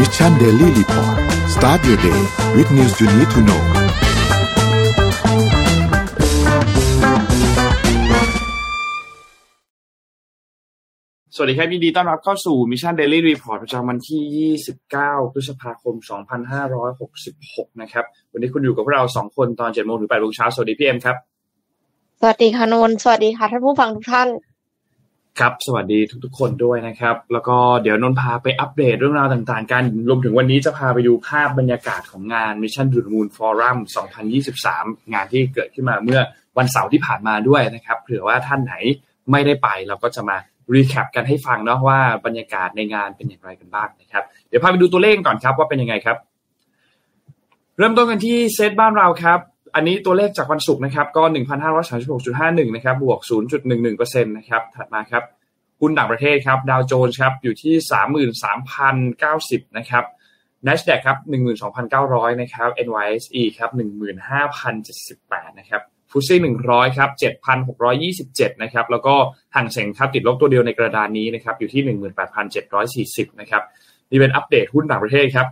Mission Daily Report start your day with news you need to know สวัสดีครับยินดีต้อนรับเข้าสู่ Mission Daily Report ประจำวันที่ 29 พฤษภาคม 2566 นะครับ วันนี้คุณอยู่กับพวกเรา 2 คนตอน7โมงถึง8โมงเช้า สวัสดีพี่เอ็มครับ สวัสดีค่ะนนท์สวัสดีค่ะท่านผู้ฟังทุกท่าน ครับ สวัสดีทุกๆ คนด้วยนะครับ แล้วก็เดี๋ยวนนท์พาไปอัปเดตเรื่องราวต่างๆ กัน รวมถึงวันนี้จะพาไปดูภาพบรรยากาศของงาน Mission to the Moon Forum 2023 งานที่เกิดขึ้นมาเมื่อวันเสาร์ที่ผ่านมาด้วยนะครับเผื่อว่าท่านไหนไม่ได้ไปเราก็จะมารีแคปกันให้ฟังเนาะว่าบรรยากาศในงานเป็นอย่างไรกันบ้างนะครับ เดี๋ยวพาไปดูตัวเลขก่อนครับว่าเป็นยังไงครับ เริ่มต้นกันที่เซตบ้านเราครับอันนี้ตัวเลขจากวันศุกร์นะครับก็ 1,536.51 นะครับบวก 0.11%นะครับถัดมาครับ หุ้นต่างประเทศครับดาวโจนส์ครับอยู่ที่ 33,090 นะครับ NASDAQ ครับ 12,900 นะครับ NYSE ครับ 15,078 นะครับฟุตซี่100 ครับ 7,627 นะครับ แล้วก็ห่างเสงครับติดลบตัวเดียวในกระดานนี้นะครับ อยู่ที่ 18,740 นะครับ นี่เป็นอัปเดตหุ้นต่างประเทศครับ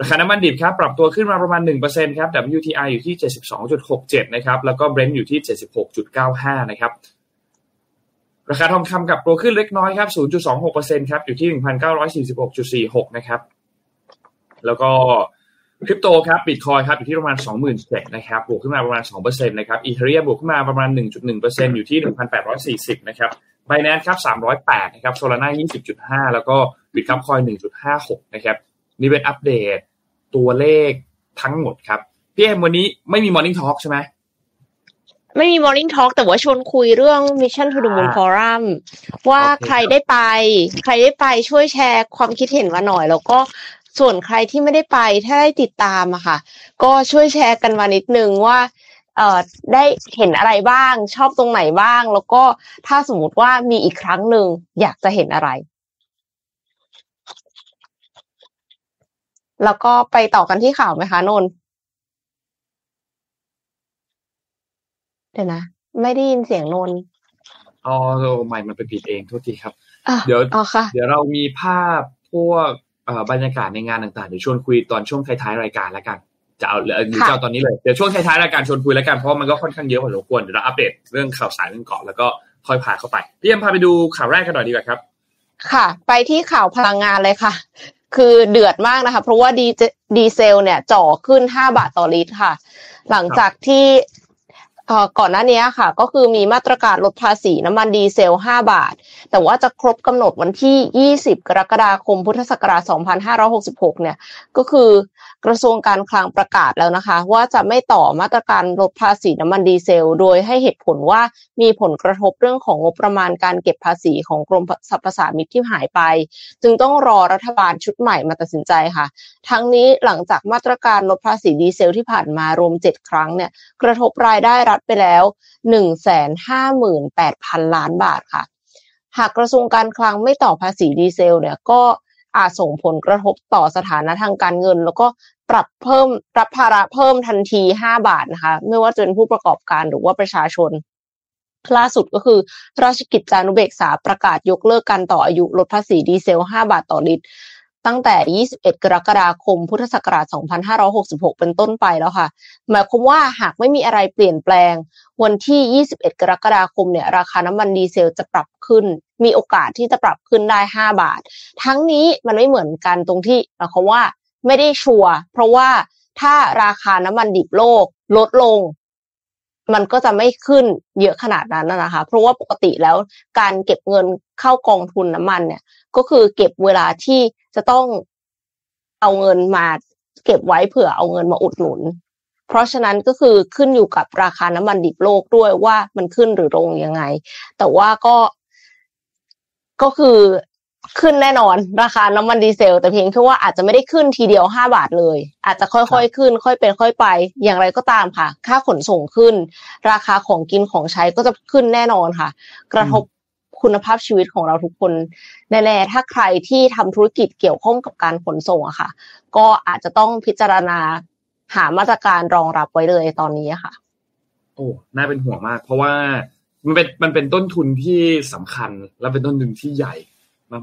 ราคาน้ำมันดิบครับ ปรับตัวขึ้นมาประมาณ 1%ครับ WTI อยู่ที่ 72.67 นะครับ แล้วก็ Brent อยู่ที่ 76.95 นะครับ ราคาทองคำกับตัวขึ้นเล็กน้อยครับ 0.26%ครับ อยู่ที่ 1,946.46 นะครับ แล้วก็คริปโตครับบิตคอยครับอยู่ที่ประมาณ 20,000เศษนะครับ บวกขึ้นมาประมาณ 2%นะครับอีเทเรียบวกขึ้นมาประมาณ 1.1%อยู่ที่ 1,840 นะครับไบแนนครับ308 นะครับโซลาร่า20.5 แล้วก็บิตคัพคอย 1.56 นะครับ นี่เป็นอัปเดตตัวเลขทั้งหมดครับ พี่เอ็มวันนี้ไม่มี Morning Talk ใช่ไหม ไม่มี Morning Talk แต่ว่าชวนคุยเรื่อง Mission to the Moon Forum ว่าใครได้ไป ใครได้ไปช่วยแชร์ความคิดเห็นมาหน่อย แล้วก็ส่วนใครที่ไม่ได้ไปถ้าได้ติดตามอะค่ะ ก็ช่วยแชร์กันมานิดนึงว่าเอ่อได้เห็นอะไรบ้าง ชอบตรงไหนบ้าง แล้วก็ถ้าสมมติว่ามีอีกครั้งหนึ่งอยากจะเห็นอะไร แล้วก็ไปต่อกันที่ข่าวไหมคะนนท์ เดี๋ยวนะ ไม่ได้ยินเสียงนนท์อ๋อไม่มันเป็นผิดเองโทษทีครับอะเดี๋ยวอ๋อค่ะเดี๋ยวเรามีภาพพวกเอ่อบรรยากาศในงานต่างๆเดี๋ยวชวนคุยตอนช่วงท้ายๆรายการแล้วกันจะเอาหรือหรือจะเอาตอนนี้เลย เดี๋ยวช่วงท้ายๆรายการชวนคุยแล้วกันเพราะว่ามันก็ค่อนข้างเยอะพอสมควรเดี๋ยวเราอัปเดตเรื่องข่าวสารกันก่อนแล้วก็ค่อยพาเข้าไปพี่เอ็มพาไปดูข่าวแรกกันหน่อยดีกว่าครับ ค่ะ ไปที่ข่าวพลังงานเลยค่ะ คือเดือดมากนะคะ เพราะว่าดีเจดีเซลเนี่ยจ่อขึ้น 5 บาทต่อลิตรค่ะ หลังจากที่เอ่อ ก่อนหน้านี้ค่ะ ก็คือมีมาตรการลดภาษีน้ำมันดีเซล 5 บาท แต่ว่าจะครบกำหนดวันที่ 20 กรกฎาคมพุทธศักราช2566 เนี่ย ก็คือกระทรวงการคลังประกาศแล้วนะคะ ว่าจะไม่ต่อมาตรการลดภาษีน้ำมันดีเซล โดยให้เหตุผลว่ามีผลกระทบเรื่องของงบประมาณการเก็บภาษีของกรมสรรพสามิตที่หายไป จึงต้องรอรัฐบาลชุดใหม่มาตัดสินใจค่ะ ทั้งนี้หลังจากมาตรการลดภาษีดีเซลที่ผ่านมารวม 7 ครั้งเนี่ยกระทบรายได้รัฐไปแล้ว 158,000 ล้านบาทค่ะ หากกระทรวงการคลังไม่ต่อภาษีดีเซลเนี่ยก็อาจส่งผลกระทบต่อสถานะทางการเงิน แล้วก็ปรับเพิ่มรับภาระเพิ่มทันที 5 บาทนะคะ ไม่ว่าจะเป็นผู้ประกอบการหรือว่าประชาชนล่าสุดก็คือราชกิจจานุเบกษาประกาศยกเลิกการต่ออายุลดภาษีดีเซล 5 บาทต่อลิตร ตั้งแต่ 21 กรกฎาคม พุทธศักราช 2566 เป็นต้นไปแล้วค่ะ หมายความว่าหากไม่มีอะไรเปลี่ยนแปลง วันที่ 21 กรกฎาคมเนี่ยราคาน้ำมันดีเซลจะปรับขึ้น มีโอกาสที่จะปรับขึ้นได้ 5 บาท ทั้งนี้มันไม่เหมือนกันตรงที่หมายความว่าไม่ได้ชัวร์เพราะว่าถ้าราคาน้ำมันดิบโลกลดลง มันก็จะไม่ขึ้นเยอะขนาดนั้นนะนะคะ เพราะว่าปกติแล้วการเก็บเงินเข้ากองทุนน้ำมันเนี่ย ก็คือเก็บเวลาที่ จะต้องเอาเงินมาเก็บไว้เผื่อเอาเงินมาอุดหนุน เพราะฉะนั้นก็คือขึ้นอยู่กับราคาน้ำมันดิบโลกด้วยว่ามันขึ้นหรือลงยังไง แต่ว่าก็ก็คือขึ้นแน่นอนราคาน้ำมันดีเซล แต่เพียงแค่ว่าอาจจะไม่ได้ขึ้นทีเดียวห้าบาทเลย อาจจะค่อยๆขึ้น ค่อยเป็นค่อยไป อย่างไรก็ตามค่ะ ค่าขนส่งขึ้น ราคาของกินของใช้ก็จะขึ้นแน่นอนค่ะ กระทบ คุณภาพชีวิตของเราทุกคนแน่ๆถ้าใครที่ทำธุรกิจเกี่ยวข้องกับการขนส่งอะค่ะ ก็อาจจะต้องพิจารณาหามาตรการรองรับไว้เลยตอนนี้ค่ะ โอ้น่าเป็นห่วงมาก เพราะว่ามันเป็นมันเป็นต้นทุนที่สำคัญ และเป็นต้นทุนที่ใหญ่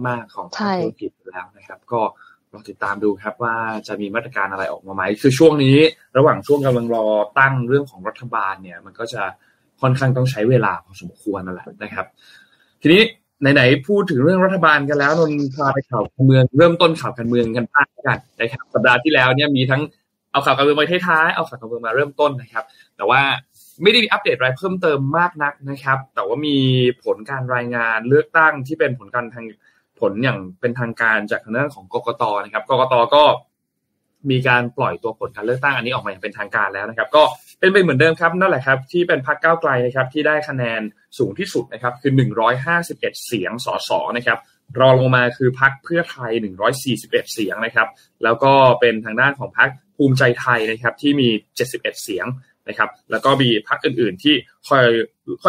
มากๆของธุรกิจแล้วนะครับ ก็รอติดตามดูครับว่าจะมีมาตรการอะไรออกมาไหม คือช่วงนี้ระหว่างช่วงกำลังรอตั้งเรื่องของรัฐบาลเนี่ย มันก็จะค่อนข้างต้องใช้เวลาพอสมควรนั่นแหละนะครับ ทีนี้ไหนๆพูดถึงเรื่องรัฐบาลกันแล้วนนพาไปข่าวการเมืองเริ่มต้นข่าวการเมืองกันบ้างกันนะครับสัปดาห์ที่แล้วเนี่ยมีทั้งเอาข่าวการเมืองมาท้ายๆเอาข่าวการเมืองมาเริ่มต้นนะครับ แต่ว่าไม่ได้มีอัปเดตอะไรเพิ่มเติมมากนักนะครับ แต่ว่ามีผลการรายงานเลือกตั้งที่เป็นผลการทางผลอย่างเป็นทางการจากทางด้านของกกตนะครับกกตก็มีการปล่อยตัวผลการเลือกตั้งอันนี้ออกมาอย่างเป็นทางการแล้วนะครับ ก็เป็นไปเหมือนเดิมครับนั่นแหละครับ ที่เป็นพรรคก้าวไกลนะครับที่ได้คะแนนสูงที่สุดนะครับคือ 151 เสียงสสนะครับรองลงมาคือพรรคเพื่อไทย 141 เสียงนะครับ แล้วก็เป็นทางด้านของพรรคภูมิใจไทยนะครับที่มี 71 เสียงนะครับ แล้วก็มีพรรคอื่นๆที่ค่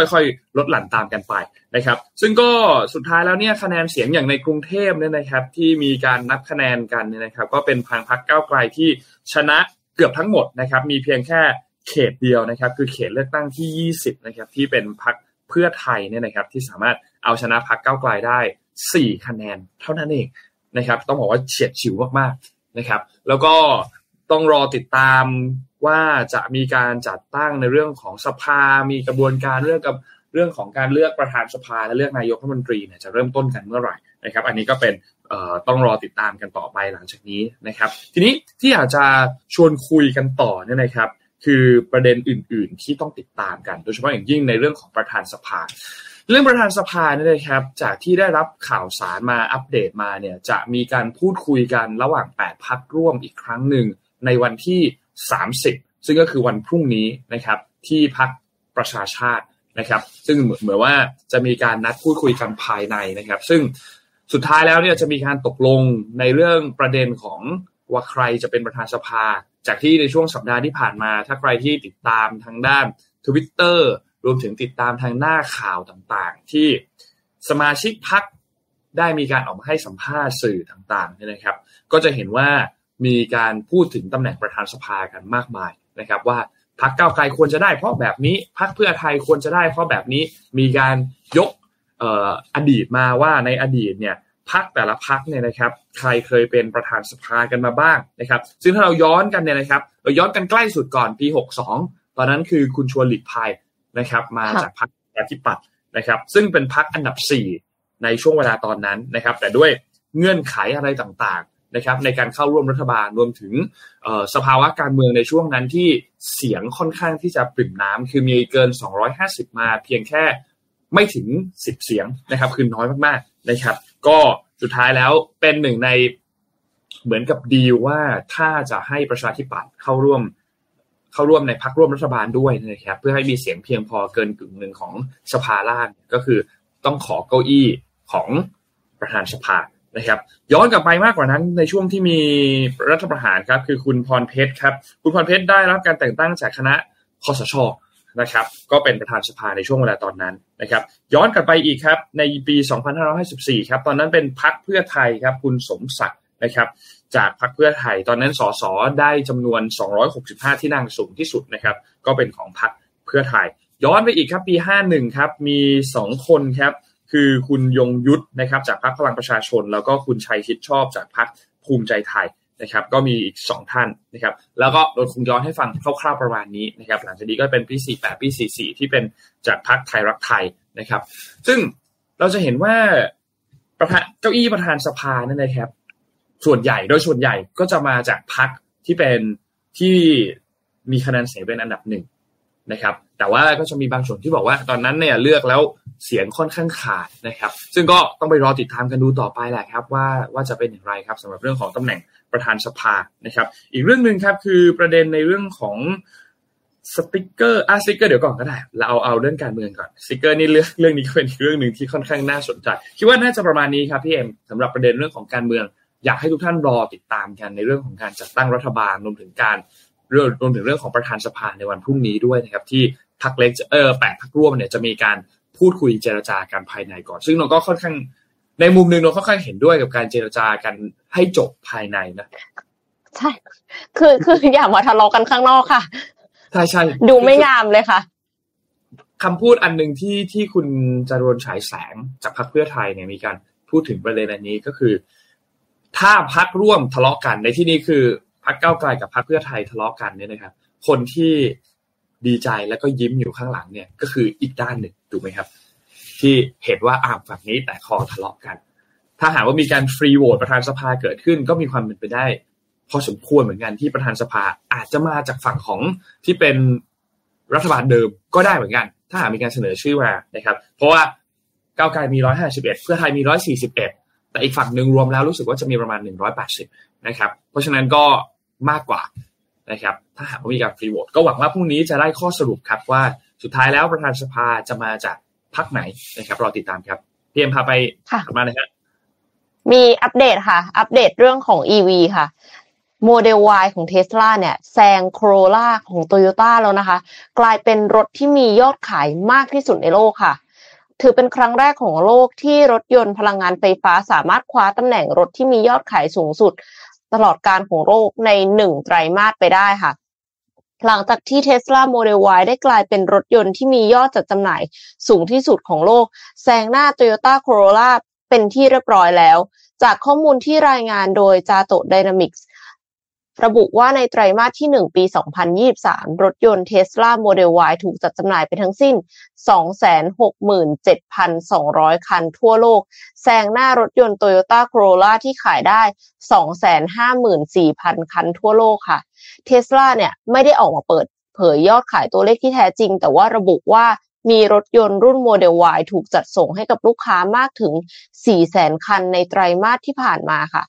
อยค่อยๆลดหลั่นตามกันไปนะครับ ซึ่งก็สุดท้ายแล้วเนี่ยคะแนนเสียงอย่างในกรุงเทพเนี่ยนะครับ ที่มีการนับคะแนนกันเนี่ยนะครับ ก็เป็นทางพรรคก้าวไกลที่ชนะเกือบทั้งหมดนะครับ มีเพียงแค่ เขตเดียวนะครับ คือเขตเลือกตั้งที่ 20 นะครับ ที่เป็นพรรคเพื่อไทยเนี่ยนะครับ ที่สามารถเอาชนะพรรคก้าไกลได้ 4 คะแนน เท่านั้นเองนะครับ ต้องบอกว่าเฉียดฉิวมากๆนะครับ แล้วก็ต้องรอติดตามว่าจะมีการจัดตั้งในเรื่องของสภา มีกระบวนการเรื่องกับเรื่องของการเลือกประธานสภาและเลือกนายกรัฐมนตรีเนี่ยจะเริ่มต้นกันเมื่อไหร่นะครับ อันนี้ก็เป็นต้องรอติดตามกันต่อไปหลังจากนี้นะครับ ทีนี้ที่อยากจะชวนคุยกันต่อเนี่ยนะครับ คือประเด็นอื่น ๆ ที่ต้องติดตามกัน โดยเฉพาะอย่างยิ่งในเรื่องของประธานสภา เรื่องประธานสภาเนี่ยนะครับ จากที่ได้รับข่าวสารมาอัปเดตมาเนี่ยจะมีการพูดคุยกันระหว่าง 8พักร่วมอีกครั้งหนึ่งในวันที่ 30 ซึ่งก็คือวันพรุ่งนี้นะครับที่พักประชาชาตินะครับ ซึ่งเหมือนว่าจะมีการนัดพูดคุยกันภายในนะครับ ซึ่งสุดท้ายแล้วเนี่ยจะมีการตกลงในเรื่องประเด็นของ ว่าใครจะเป็นประธานสภา จากที่ในช่วงสัปดาห์ที่ผ่านมา ถ้าใครที่ติดตามทางด้าน Twitter รวมถึงติดตามทางหน้าข่าวต่างๆ ที่สมาชิกพักได้มีการออกมาให้สัมภาษณ์สื่อต่างๆเนี่ยนะครับ ก็จะเห็นว่ามีการพูดถึงตำแหน่งประธานสภากันมากมายนะครับ ว่าพักเก้าไกลควรจะได้เพราะแบบนี้พักเพื่อไทยควรจะได้เพราะแบบนี้มีการยกอดีตมาว่าในอดีตเนี่ย พักแต่ละพักเนี่ยนะครับ ใครเคยเป็นประธานสภากันมาบ้างนะครับ ซึ่งถ้าเราย้อนกันเนี่ยนะครับ เราย้อนกันใกล้สุดก่อนปี 62 ตอนนั้นคือคุณชวนหลีกภัยนะครับ มาจากพักประชาธิปัตย์นะครับ ซึ่งเป็นพักอันดับ 4 ในช่วงเวลาตอนนั้นนะครับ แต่ด้วยเงื่อนไขอะไรต่างๆนะครับ ในการเข้าร่วมรัฐบาลรวมถึงสภาวะการเมืองในช่วงนั้นที่เสียงค่อนข้างที่จะปริ่มน้ำคือมีเกิน 250 มาเพียงแค่ไม่ถึง 10 เสียงนะครับ คือน้อยมากๆนะครับ ก็สุดท้ายแล้วเป็นหนึ่งในเหมือนกับดีลว่าถ้าจะให้ประชาธิปัตย์เข้าร่วมเข้าร่วมในพักร่วมรัฐบาลด้วยนะครับเพื่อให้มีเสียงเพียงพอเกินกึ่งหนึ่งของสภาล่างก็คือต้องขอเก้าอี้ของประธานสภานะครับ ย้อนกลับไปมากกว่านั้นในช่วงที่มีรัฐประหารครับ คือคุณพรเพชรครับ คุณพรเพชรได้รับการแต่งตั้งจากคณะคอสช นะครับ ก็เป็นประธานสภาในช่วงเวลาตอนนั้นนะครับ ย้อนกลับไปอีกครับ ในปี 2554 ครับ ตอนนั้นเป็นพักเพื่อไทยครับ คุณสมศักดิ์นะครับ จากพักเพื่อไทย ตอนนั้นสสได้จำนวน 265 ที่นั่งสูงที่สุดนะครับ ก็เป็นของพักเพื่อไทย ย้อนไปอีกครับปี 51 ครับ มี 2 คนครับ คือคุณยงยุทธนะครับ จากพรรคพลังประชาชน แล้วก็คุณชัยชิดชอบจากพรรคภูมิใจไทย นะครับก็มีอีก 2 ท่านนะครับแล้วก็โดนคงย้อนให้ฟังคร่าวๆประมาณนี้นะครับหลังจากนี้ก็เป็นปี48ปี44 ที่เป็นจากพรรคไทยรักไทยนะครับ ซึ่งเราจะเห็นว่าประธานเก้าอี้ประธานสภานั่นนะครับ ส่วนใหญ่โดยส่วนใหญ่ก็จะมาจากพรรคที่เป็นที่มีคะแนนเสียงเป็นอันดับหนึ่งนะครับ แต่ว่าก็จะมีบางส่วนที่บอกว่าตอนนั้นเนี่ยเลือกแล้วเสียงค่อนข้างขาดนะครับ ซึ่งก็ต้องไปรอติดตามกันดูต่อไปแหละครับ ว่าว่าจะเป็นอย่างไรครับสำหรับเรื่องของตำแหน่ง ประธานสภานะครับ อีกเรื่องหนึ่งครับคือประเด็นในเรื่องของสติกเกอร์อะสติกเกอร์เดี๋ยวก่อนก็ได้ เราเอาเอาเรื่องการเมืองก่อนสติกเกอร์นี่เรื่องเรื่องนี้ก็เป็นเรื่องหนึ่งที่ค่อนข้างน่าสนใจ คิดว่าน่าจะประมาณนี้ครับพี่เอ็มสำหรับประเด็นเรื่องของการเมือง อยากให้ทุกท่านรอติดตามกันในเรื่องของการจัดตั้งรัฐบาลรวมถึงการเรื่องรวมถึงเรื่องของประธานสภาในวันพรุ่งนี้ด้วยนะครับที่พักเล็กเออแปดพักร่วมเนี่ยจะมีการพูดคุยเจรจากันภายในก่อน ซึ่งเราก็ค่อนข้าง ในมุมหนึ่งเราค่อนข้างเห็นด้วยกับการเจรจากันให้จบภายในนะใช่ คือคืออย่ามาทะเลาะกันข้างนอกค่ะใช่ใช่ดูไม่งามเลยค่ะคำพูดอันหนึ่งที่ที่คุณจารวนฉายแสงจากพรรคเพื่อไทยเนี่ยมีการพูดถึงประเด็นอันนี้ก็คือ ถ้าพักร่วมทะเลาะกันในที่นี้คือพักเก้าไกลกับพักเพื่อไทยทะเลาะกันเนี่ยนะครับ คนที่ดีใจแล้วก็ยิ้มอยู่ข้างหลังเนี่ย ก็คืออีกด้านหนึ่งถูกไหมครับ ที่เห็นว่าอ่าวฝั่งนี้แต่คอทะเลาะกัน ถ้าหากว่ามีการฟรีโหวตประธานสภาเกิดขึ้น ก็มีความเป็นไปได้ พอสมควรเหมือนกันที่ประธานสภาอาจจะมาจากฝั่งของที่เป็นรัฐบาลเดิมก็ได้เหมือนกัน ถ้าหากมีการเสนอชื่อมานะครับ เพราะว่าก้าวไกลมีร้อยห้าสิบเอ็ดเพื่อไทยมีร้อยสี่สิบเอ็ดแต่อีกฝั่งหนึ่งรวมแล้วรู้สึกว่าจะมีประมาณหนึ่งร้อยแปดสิบนะครับ เพราะฉะนั้นก็มากกว่านะครับ ถ้าหากว่ามีการฟรีโหวตก็หวังว่าพรุ่งนี้จะได้ข้อสรุปครับว่าสุดท้ายแล้วประธานสภาจะมาจาก พรรคไหนนะครับรอติดตามครับพี่เอ็มพาไปค่ะมาเลยครับมีอัปเดตค่ะ อัปเดตเรื่องของ EV ค่ะโมเดล Y ของ Tesla เนี่ยแซง Corolla ของ Toyota แล้วนะคะ กลายเป็นรถที่มียอดขายมากที่สุดในโลกค่ะ ถือเป็นครั้งแรกของโลกที่รถยนต์พลังงานไฟฟ้าสามารถคว้าตำแหน่งรถที่มียอดขายสูงสุด ตลอดการของโลกในหนึ่งไตรมาสไปได้ค่ะ หลังจากที่ Tesla Model Y ได้กลายเป็นรถยนต์ที่มียอดจัดจำหน่ายสูงที่สุดของโลก แซงหน้า Toyota Corolla เป็นที่เรียบร้อยแล้ว จากข้อมูลที่รายงานโดย j a t o Dynamics ระบุว่าในไตรมาสที่ 1 ปี 2023 รถยนต์ Tesla Model Y ถูกจัดจำหน่ายไปทั้งสิ้น 267,200 คันทั่วโลก แซงหน้ารถยนต์ Toyota Corolla ที่ขายได้ 254,000 คันทั่วโลกค่ะ Tesla เนี่ยไม่ได้ออกมาเปิดเผยยอดขายตัวเลขที่แท้จริง แต่ว่าระบุว่า มีรถยนต์รุ่นโมเดล Y ถูกจัดส่งให้กับลูกค้ามากถึง 400,000 คันในไตรมาสที่ผ่านมาค่ะ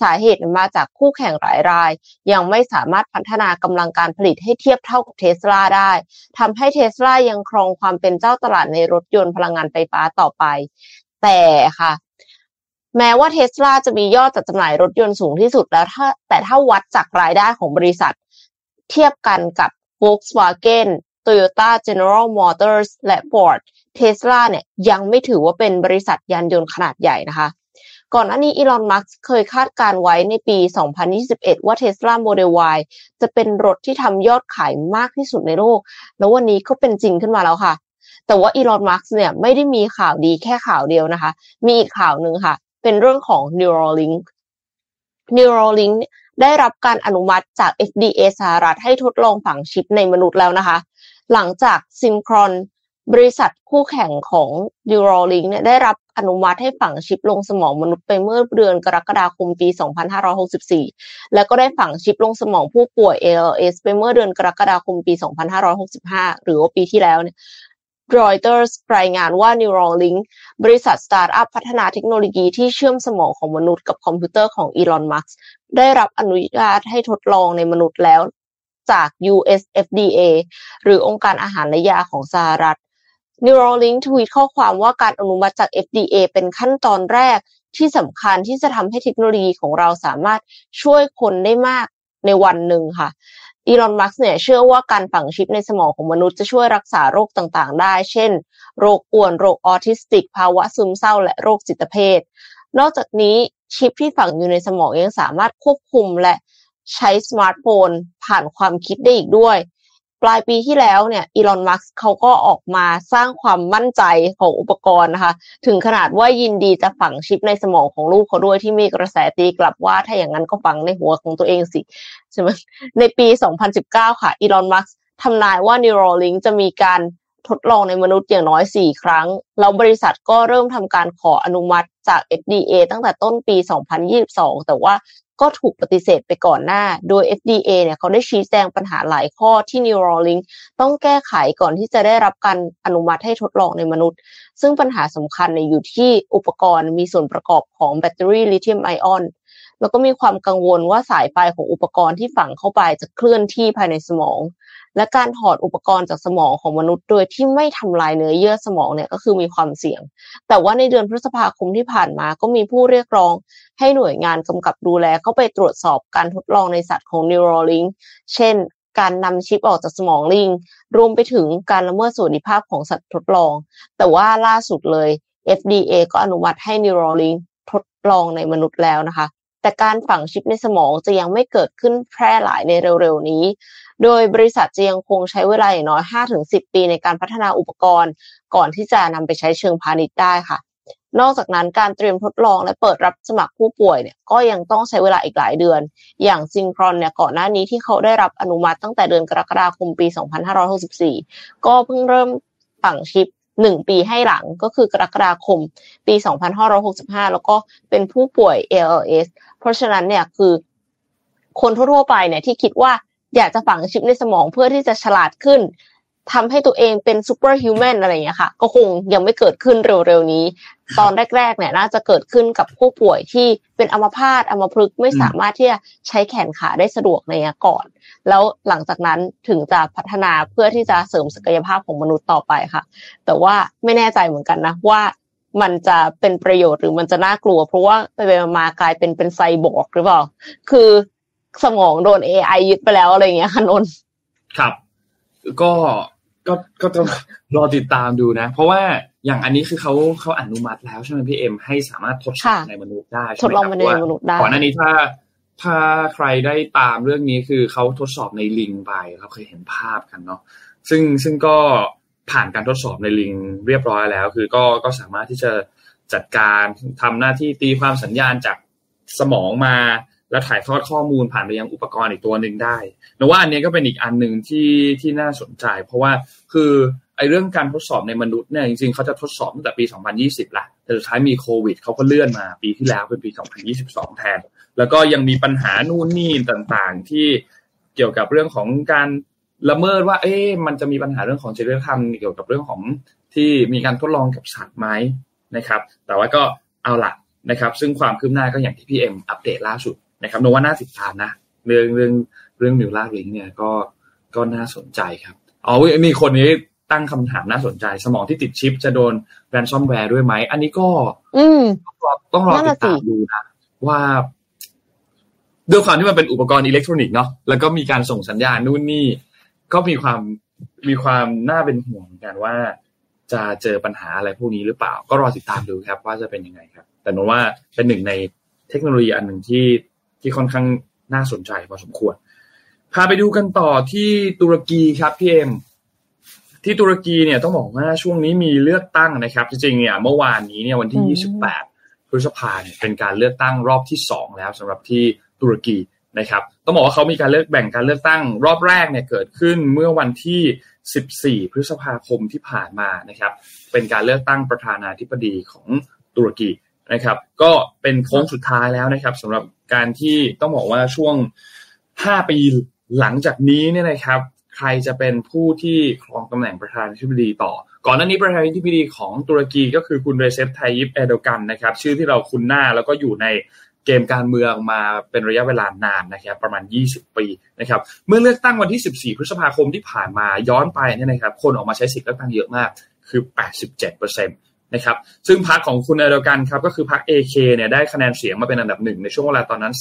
สาเหตุมาจากคู่แข่งหลายราย ยังไม่สามารถพัฒนากำลังการผลิตให้เทียบเท่ากับเทสลาได้ทำให้เทสลายังครองความเป็นเจ้าตลาดในรถยนต์พลังงานไฟฟ้าต่อไป แต่ค่ะแม้ว่าเทสลาจะมียอดจัดจำหน่ายรถยนต์สูงที่สุดแล้วถ้าแต่ถ้าวัดจากรายได้ของบริษัท เทียบกันกับ Volkswagen Toyota General Motors และ Ford Tesla เนี่ยยังไม่ถือว่าเป็นบริษัทยานยนต์ขนาดใหญ่นะคะ ก่อนหน้านี้อีลอน มัสก์เคยคาดการไว้ในปี 2021 ว่า Tesla Model Y จะเป็นรถที่ทำยอดขายมากที่สุดในโลก แล้ววันนี้ก็เป็นจริงขึ้นมาแล้วค่ะ แต่ว่าอีลอน มัสก์เนี่ยไม่ได้มีข่าวดีแค่ข่าวเดียวนะคะ มีอีกข่าวหนึ่งค่ะ เป็นเรื่องของ Neuralink Neuralink ได้รับการอนุมัติจาก FDA สหรัฐให้ทดลองฝังชิปในมนุษย์แล้วนะคะ หลังจาก Synchron บริษัทคู่แข่งของ Neuralink เนี่ยได้รับอนุมัติให้ฝังชิปลงสมองมนุษย์ไปเมื่อเดือนกรกฎาคมปี 2564 แล้วก็ได้ฝังชิปลงสมองผู้ป่วย ALS ไปเมื่อเดือนกรกฎาคมปี 2565 หรือว่าปีที่แล้วเนี่ย Reuters รายงานว่า Neuralink บริษัทสตาร์ทอัพพัฒนาเทคโนโลยีที่เชื่อมสมองของมนุษย์กับคอมพิวเตอร์ของอีลอน มัสก์ได้รับอนุญาตให้ทดลองในมนุษย์แล้ว จาก US FDA หรือองค์การอาหารและยาของสหรัฐ Neuralink ทวีตข้อความว่าการอนุมัติจาก FDA เป็นขั้นตอนแรกที่สำคัญที่จะทำให้เทคโนโลยีของเราสามารถช่วยคนได้มากในวันหนึ่งค่ะอีลอน มัสก์เนี่ยเชื่อว่าการฝังชิปในสมองของมนุษย์จะช่วยรักษาโรคต่างๆ ได้ เช่น โรคอ้วน โรคออทิสติก ภาวะซึมเศร้า และโรคจิตเภท นอกจากนี้ชิปที่ฝังอยู่ในสมองยังสามารถควบคุมและ ใช้สมาร์ทโฟนผ่านความคิดได้อีกด้วย ปลายปีที่แล้วเนี่ยอีลอนมัสก์เขาก็ออกมาสร้างความมั่นใจของอุปกรณ์นะคะ ถึงขนาดว่ายินดีจะฝังชิปในสมองของลูกเขาด้วยที่มีกระแสตีกลับว่าถ้าอย่างนั้นก็ฝังในหัวของตัวเองสิใช่ไหมในปี 2019 ค่ะอีลอนมัสก์ทำนายว่า Neuralink จะมีการทดลองในมนุษย์อย่างน้อย 4 ครั้ง แล้วบริษัทก็เริ่มทำการขออนุมัติจาก FDA ตั้งแต่ต้นปี 2022 แต่ว่า ก็ถูกปฏิเสธไปก่อนหน้า โดย FDA เนี่ยเขาได้ชี้แจงปัญหาหลายข้อที่ Neuralink ต้องแก้ไขก่อนที่จะได้รับการอนุมัติให้ทดลองในมนุษย์ ซึ่งปัญหาสำคัญเนี่ยอยู่ที่อุปกรณ์มีส่วนประกอบของแบตเตอรี่ลิเธียมไอออนแล้วก็มีความกังวลว่าสายไฟของอุปกรณ์ที่ฝังเข้าไปจะเคลื่อนที่ภายในสมอง และการถอดอุปกรณ์จากสมองของมนุษย์ โดยที่ไม่ทำลายเนื้อเยื่อสมองเนี่ยก็คือมีความเสี่ยง แต่ว่าในเดือนพฤษภาคมที่ผ่านมาก็มีผู้เรียกร้อง ให้หน่วยงานกำกับดูแลเข้าไปตรวจสอบการทดลองในสัตว์ของ Neuralink เช่น การนำชิปออกจากสมองลิง รวมไปถึงการละเมิดสวัสดิภาพของสัตว์ทดลอง แต่ว่าล่าสุดเลย FDA ก็อนุมัติให้ Neuralink ทดลองในมนุษย์แล้วนะคะแต่การฝังชิปในสมองจะยังไม่เกิดขึ้นแพร่หลายในเร็วๆนี้ โดยบริษัทจะยังคงใช้เวลาอย่างน้อย 5-10 ปีในการพัฒนาอุปกรณ์ ก่อนที่จะนำไปใช้เชิงพาณิชย์ได้ค่ะ นอกจากนั้นการเตรียมทดลองและเปิดรับสมัครผู้ป่วยเนี่ยก็ยังต้องใช้เวลาอีกหลายเดือน อย่างซิงครอนเนี่ยก่อนหน้านี้ที่เขาได้รับอนุมัติตั้งแต่เดือนกรกฎาคมปี 2564 ก็เพิ่งเริ่มฝังชิปหนึ่งปีให้หลังก็คือกรกฎาคมปี 2565 แล้วก็เป็นผู้ป่วย ALS เพราะฉะนั้นเนี่ยคือคนทั่วๆไปเนี่ยที่คิดว่า อยากจะฝังชิปในสมองเพื่อที่จะฉลาดขึ้นทำให้ตัวเองเป็น superhuman อะไรอย่างเงี้ยค่ะ ก็คงยังไม่เกิดขึ้นเร็วๆนี้ ตอนแรกๆเนี่ยน่าจะเกิดขึ้นกับผู้ป่วยที่เป็นอัมพาตอัมพฤกษ์ไม่สามารถที่จะใช้แขนขาได้สะดวกในก่อน แล้วหลังจากนั้นถึงจะพัฒนาเพื่อที่จะเสริมศักยภาพของมนุษย์ต่อไปค่ะ แต่ว่าไม่แน่ใจเหมือนกันนะว่ามันจะเป็นประโยชน์หรือมันจะน่ากลัว เพราะว่าไปไปมากลายเป็นเป็นไซบอร์กหรือเปล่า คือ สมองโดน AI ยึดไปแล้วอะไรอย่างเงี้ยค่ะนนครับ ก็ก็ก็ต้องรอติดตามดูนะ เพราะว่าอย่างอันนี้คือเขาเขาอนุมัติแล้วใช่ไหมพี่เอ็มให้สามารถทดสอบในมนุษย์ได้ทดลองในมนุษย์ได้ก่อนหน้านี้ถ้าถ้าใครได้ตามเรื่องนี้คือเขาทดสอบในลิงไปเราเคยเห็นภาพกันเนาะซึ่งซึ่งก็ผ่านการทดสอบในลิงเรียบร้อยแล้ว คือก็ก็สามารถที่จะจัดการทำหน้าที่ตีความสัญญาณจากสมองมา แล้วถ่ายทอดข้อมูลผ่านไปยังอุปกรณ์อีกตัวหนึ่งได้นว่าอันนี้ก็เป็นอีกอันหนึ่งที่ที่น่าสนใจ เพราะว่าคือไอ้เรื่องการทดสอบในมนุษย์เนี่ยจริงๆเขาจะทดสอบตั้งแต่ปี 2020 ละ แต่สุดท้ายมีโควิดเขาก็เลื่อนมาปีที่แล้วเป็นปี 2022 แทน แล้วก็ยังมีปัญหานู่นนี่ต่างๆ ที่เกี่ยวกับเรื่องของการละเมิดว่า เอ๊ะมันจะมีปัญหาเรื่องของจริยธรรมเกี่ยวกับเรื่องของที่มีการทดลองกับสัตว์ไหมนะครับ แต่ว่าก็เอาละนะครับ ซึ่งความคืบหน้าก็อย่างที่พี่เอ็มอัปเดตล่าสุด นะครับโนว่าน่าติดตามนะเรื่องเรื่องเรื่องนิวลาลิงเนี่ยก็ก็น่าสนใจครับอ๋อมีคนนี้ตั้งคำถามน่าสนใจ สมองที่ติดชิปจะโดนแรนซอมแวร์ด้วยไหม อันนี้ก็ อืต้องรอติดตามดูนะ ว่าด้วยความที่มันเป็นอุปกรณ์อิเล็กทรอนิกส์เนาะแล้วก็มีการส่งสัญญาณนู่นนี่ ก็มีความมีความน่าเป็นห่วงกันว่า จะเจอปัญหาอะไรพวกนี้หรือเปล่า ก็รอติดตามดูครับ ว่าจะเป็นยังไงครับ แต่นว่าเป็นหนึ่งในเทคโนโลยีอันหนึ่งที่ ที่ค่อนข้างน่าสนใจพอสมควร พาไปดูกันต่อที่ตุรกีครับพี่เอ็มที่ตุรกีเนี่ยต้องบอกว่าช่วงนี้มีเลือกตั้งนะครับ จริงๆเนี่ยเมื่อวานนี้เนี่ยวันที่ 28 พฤษภาเนี่ยเป็นการเลือกตั้งรอบที่ 2 แล้วสำหรับที่ตุรกีนะครับต้องบอกว่าเขามีการเลือกแบ่งการเลือกตั้ง รอบแรกเนี่ยเกิดขึ้นเมื่อวันที่ 14 พฤษภาคมที่ผ่านมานะครับ เป็นการเลือกตั้งประธานาธิบดีของตุรกีนะครับ ก็เป็นโค้งสุดท้ายแล้วนะครับสำหรับ การที่ต้องบอกว่าช่วง 5 ปีหลังจากนี้เนี่ยนะครับ ใครจะเป็นผู้ที่ครองตำแหน่งประธานาธิบดีต่อ ก่อนหน้านี้ประธานาธิบดีของตุรกีก็คือคุณเรเซปไทยิปเอโดกันนะครับ ชื่อที่เราคุ้นหน้าแล้วก็อยู่ในเกมการเมืองมาเป็นระยะเวลานานนะครับประมาณ 20 ปีนะครับเมื่อเลือกตั้งวันที่ 14 พฤษภาคมที่ผ่านมาย้อนไปเนี่ยนะครับคนออกมาใช้สิทธิ์เลือกตั้งเยอะมากคือ 87%น นะครับซึ่งพรรคของคุณเอเดกันครับก็คือพรรค AK เนี่ยได้คะแนนเสียงมาเป็นอันดับหนึ่งในช่วงเวลาตอนนั้น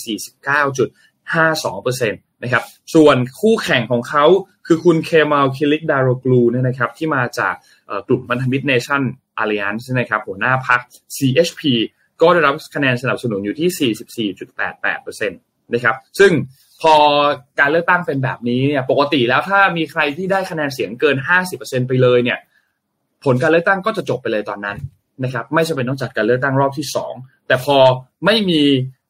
49.52%นะครับส่วนคู่แข่งของเขาคือคุณเคมาลคิลิกดาโรกลูเนี่ยนะครับที่มาจากกลุ่มพันธมิตร Nation Alliance นะครับหัวหน้าพรรค CHP ก็ได้รับคะแนนสนับสนุนอยู่ที่ 44.88%นะครับซึ่งพอการเลือกตั้งเป็นแบบนี้เนี่ยปกติแล้วถ้ามีใครที่ได้คะแนนเสียงเกิน 50%ไปเลยเนี่ย ผลการเลือกตั้งก็จะจบไปเลยตอนนั้นนะครับ ไม่จำเป็นต้องจัดการเลือกตั้งรอบที่สองแต่พอไม่มี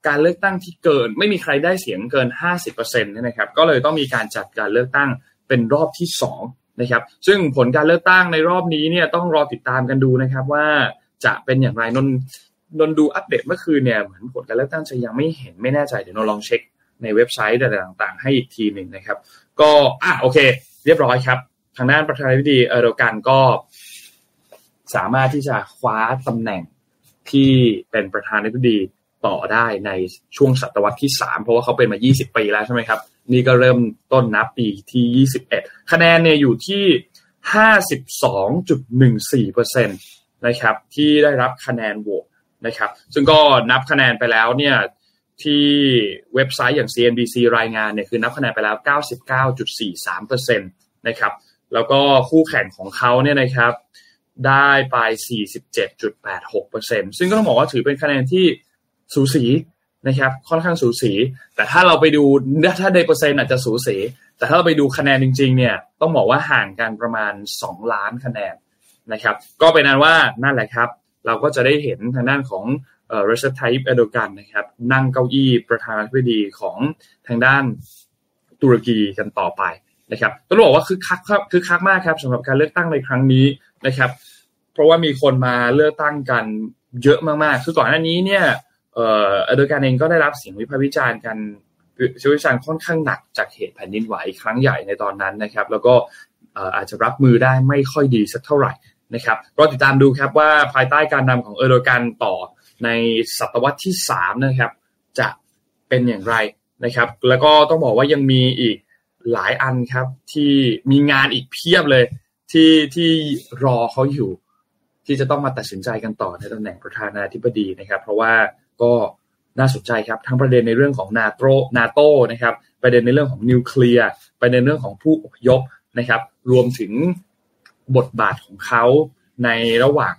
การเลือกตั้งที่เกิน ไม่มีใครได้เสียงเกิน 50%นี่นะครับก็เลยต้องมีการจัดการเลือกตั้งเป็นรอบที่สองนะครับซึ่งผลการเลือกตั้งในรอบนี้เนี่ยต้องรอติดตามกันดูนะครับว่าจะเป็นอย่างไรนนนนดูอัปเดตเมื่อคืนเนี่ยเหมือนผลการเลือกตั้งจะยังไม่เห็นไม่แน่ใจเดี๋ยวนนลองเช็คในเว็บไซต์ต่างๆ ให้อีกทีหนึ่งนะครับ ก็อะโอเค เรียบร้อยครับ ทางด้านประธานาธิบดีเออร์โดกันก็ สามารถที่จะคว้าตำแหน่งที่เป็นประธานาธิบดีต่อได้ในช่วงศตวรรษที่ 3 เพราะว่าเขาเป็นมา 20 ปีแล้วใช่ไหมครับ นี่ก็เริ่มต้นนับปีที่ 21 คะแนนเนี่ยอยู่ที่ 52.14%นะครับที่ได้รับคะแนนโหวตนะครับ ซึ่งก็นับคะแนนไปแล้วเนี่ยที่เว็บไซต์อย่าง CNBC รายงานเนี่ยคือนับคะแนนไปแล้ว 99.43%นะครับแล้วก็คู่แข่งของเขาเนี่ยนะครับ ได้ไป 47.86%ซึ่งก็ต้องบอกว่าถือเป็นคะแนนที่สูสีนะครับค่อนข้างสูสี แต่ถ้าเราไปดูถ้าในเปอร์เซ็นต์อาจจะสูสี แต่ถ้าเราไปดูคะแนนจริง ๆ เนี่ยต้องบอกว่าห่างกันประมาณ 2 ล้านคะแนนนะครับ ก็เป็นนั้นว่านั่นแหละครับ เราก็จะได้เห็นทางด้านของเอ่อ Recep Tayyip Erdogan นะครับ นั่งเก้าอี้ประธานาธิบดีของทางด้านตุรกีกันต่อไปนะครับต้องบอกว่าคือคักครับคือคักมากครับสำหรับการเลือกตั้งในครั้งนี้ นะครับ เพราะว่ามีคนมาเลือกตั้งกันเยอะมากๆ คือก่อนหน้านี้เนี่ยเอ่อเอโดการเองก็ได้รับเสียงวิพากษ์วิจารณ์กันวิพากษ์วิจารณ์ค่อนข้างหนักจากเหตุแผ่นดินไหวครั้งใหญ่ในตอนนั้นนะครับ แล้วก็อาจจะรับมือได้ไม่ค่อยดีสักเท่าไหร่นะครับรอติดตามดูครับว่าภายใต้การนำของเอโดการต่อในศตวรรษที่สามนะครับจะเป็นอย่างไรนะครับ แล้วก็ต้องบอกว่ายังมีอีกหลายอันครับที่มีงานอีกเพียบเลย ที่ที่รอเขาอยู่ ที่จะต้องมาตัดสินใจกันต่อในตำแหน่งประธานาธิบดีนะครับ เพราะว่าก็น่าสนใจครับทั้งประเด็นในเรื่องของนาโตนาโตนะครับ ประเด็นในเรื่องของนิวเคลียร์ประเด็นเรื่องของผู้อพยพนะครับ รวมถึงบทบาทของเขาในระหว่าง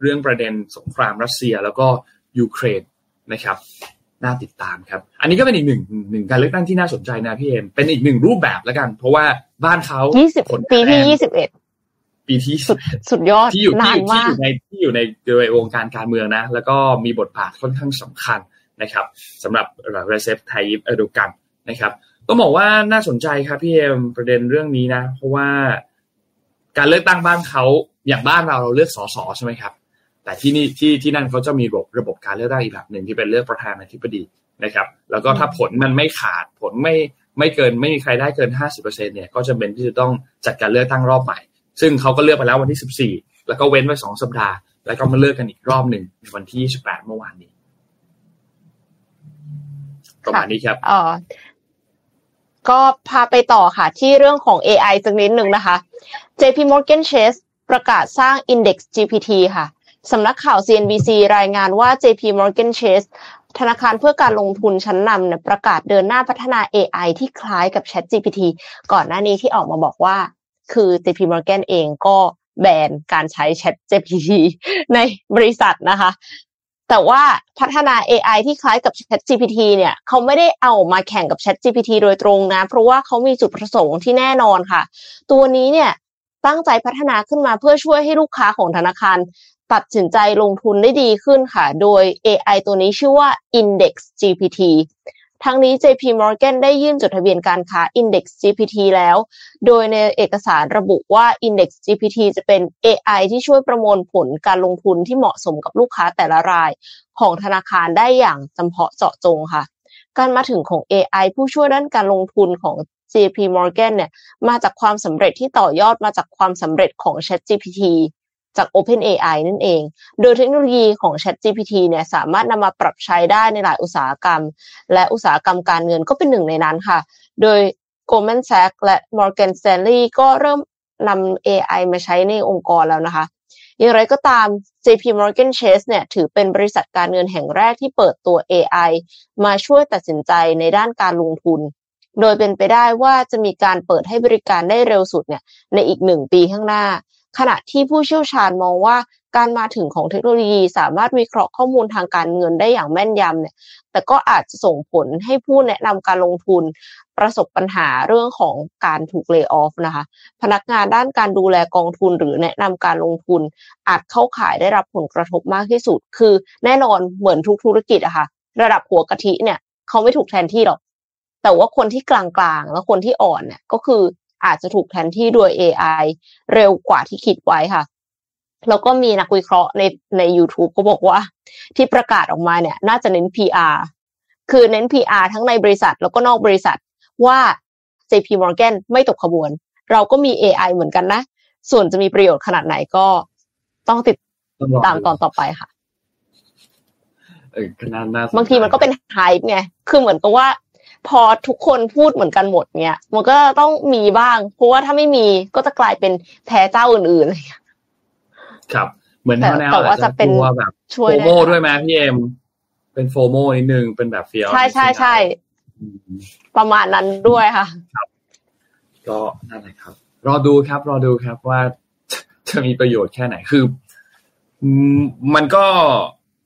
เรื่องประเด็นสงครามรัสเซียแล้วก็ยูเครนนะครับ น่าติดตามครับ อันนี้ก็เป็นอีกหนึ่งหนึ่งการเลือกตั้งที่น่าสนใจนะพี่เอ็มเป็นอีกหนึ่งรูปแบบแล้วกัน เพราะว่าบ้านเขายี่สิบผลปีที่คะแนนยี่สิบเอ็ดปีที่สุดสุดยอดที่อยู่ที่นาอนยู่ที่มาอกยู่ในที่อยู่ในโดยวงการการเมืองนะ แล้วก็มีบทบาทค่อนข้างสำคัญนะครับสำหรับเรเซฟไทยิปเอโดกันนะครับต้องบอกว่าน่าสนใจครับพี่เอ็มประเด็นเรื่องนี้นะ เพราะว่าการเลือกตั้งบ้านเขาอย่างบ้านเราเราเลือกสสใช่ไหมครับ แต่ที่นี่ที่ที่นั่นเขาจะมีระบบระบบการเลือกตั้งอีกแบบหนึ่งที่เป็นเลือกประธานาธิบดีนะครับ แล้วก็ถ้าผลมันไม่ขาดผลไม่ไม่เกินไม่มีใครได้เกินห้าสิบเปอร์เซ็นเนี่ยก็จะเป็นที่จะต้องจัดการเลือกตั้งรอบใหม่ ซึ่งเขาก็เลือกไปแล้ววันที่ 14 แล้วก็เว้นไว้สองสัปดาห์ แล้วก็มาเลือกกันอีกรอบหนึ่งในวันที่ 28 เมื่อวานนี้ประมาณนี้ครับเออก็พาไปต่อค่ะ ที่เรื่องของ AI สักนิดหนึ่งนะคะ JP Morgan Chase ประกาศสร้าง Index GPT ค่ะ สำนักข่าว CNBC รายงานว่า JP Morgan Chase ธนาคารเพื่อการลงทุนชั้นนำเนี่ยประกาศเดินหน้าพัฒนา AI ที่คล้ายกับ Chat GPT ก่อนหน้านี้ที่ออกมาบอกว่า คือ JP Morgan เองก็แบนการใช้ Chat GPT ในบริษัทนะคะ แต่ว่าพัฒนา AI ที่คล้ายกับ Chat GPT เนี่ยเขาไม่ได้เอามาแข่งกับ Chat GPT โดยตรงนะ เพราะว่าเขามีจุดประสงค์ที่แน่นอนค่ะ ตัวนี้เนี่ยตั้งใจพัฒนาขึ้นมาเพื่อช่วยให้ลูกค้าของธนาคาร ตัดสินใจลงทุนได้ดีขึ้นค่ะ โดย AI ตัวนี้ชื่อว่า Index GPT ทั้งนี้ JP Morgan ได้ยื่นจดทะเบียนการค้า Index GPT แล้ว โดยในเอกสารระบุว่า Index GPT จะเป็น AI ที่ช่วยประมวลผลการลงทุนที่เหมาะสมกับลูกค้าแต่ละราย ของธนาคารได้อย่างจำเพาะเจาะจงค่ะ การมาถึงของ AI ผู้ช่วยด้านการลงทุนของ JP Morgan เนี่ยมาจากความสำเร็จที่ต่อยอดมาจากความสำเร็จของ ChatGPT จาก OpenAI นั่นเอง โดยเทคโนโลยีของ ChatGPT เนี่ยสามารถนำมาปรับใช้ได้ในหลายอุตสาหกรรม และอุตสาหกรรมการเงินก็เป็นหนึ่งในนั้นค่ะ โดย Goldman Sachs และ Morgan Stanley ก็เริ่มนำ AI มาใช้ในองค์กรแล้วนะคะ อย่างไรก็ตาม JP Morgan Chase เนี่ยถือเป็นบริษัทการเงินแห่งแรกที่เปิดตัว AI มาช่วยตัดสินใจในด้านการลงทุน โดยเป็นไปได้ว่าจะมีการเปิดให้บริการได้เร็วสุดเนี่ยในอีกหนึ่งปีข้างหน้า ขณะที่ผู้เชี่ยวชาญมองว่าการมาถึงของเทคโนโลยีสามารถวิเคราะห์ข้อมูลทางการเงินได้อย่างแม่นยำเนี่ย แต่ก็อาจจะส่งผลให้ผู้แนะนำการลงทุนประสบปัญหาเรื่องของการถูกเลิกออฟนะคะ พนักงานด้านการดูแลกองทุนหรือแนะนำการลงทุน อาจเข้าข่ายได้รับผลกระทบมากที่สุด คือแน่นอนเหมือนทุกธุรกิจอะค่ะ ระดับหัวกะทิเนี่ย เขาไม่ถูกแทนที่หรอก แต่ว่าคนที่กลางๆ แล้วคนที่อ่อนเนี่ยก็คือ อาจจะถูกแทนที่โดย AI เร็วกว่าที่คิดไว้ค่ะแล้วก็มีนักวิเคราะห์ในใน YouTube ก็บอกว่า ที่ประกาศออกมาเนี่ยน่าจะเน้น PR คือเน้น PR ทั้งในบริษัทแล้วก็นอกบริษัทว่า JP Morgan ไม่ตกขบวน เราก็มี AI เหมือนกันนะ ส่วนจะมีประโยชน์ขนาดไหนก็ต้องติดตามตอนต่อไปค่ะเออก็น่าน่าสใจบางทีมันก็เป็นไฮป์ไง คือเหมือนกับว่า พอทุกคนพูดเหมือนกันหมดเนี่ยมันก็ต้องมีบ้าง เพราะว่าถ้าไม่มีก็จะกลายเป็นแพ้เจ้าอื่นๆอะไรอย่างเงี้ยครับ เหมือนแต่แนวๆแต่ว่าจะเป็นตัวแบบช่วโฟยได้โมด้วยไหมพี่เอ็มเป็นโฟโมนิดนึงเป็นแบบเฟียใช่ใช่ใช่ประมาณนั้นด้วยค่ะก็นั่นแหละครับ รอดูครับ รอดูครับว่าจะมีประโยชน์แค่ไหนคืออืมมันก็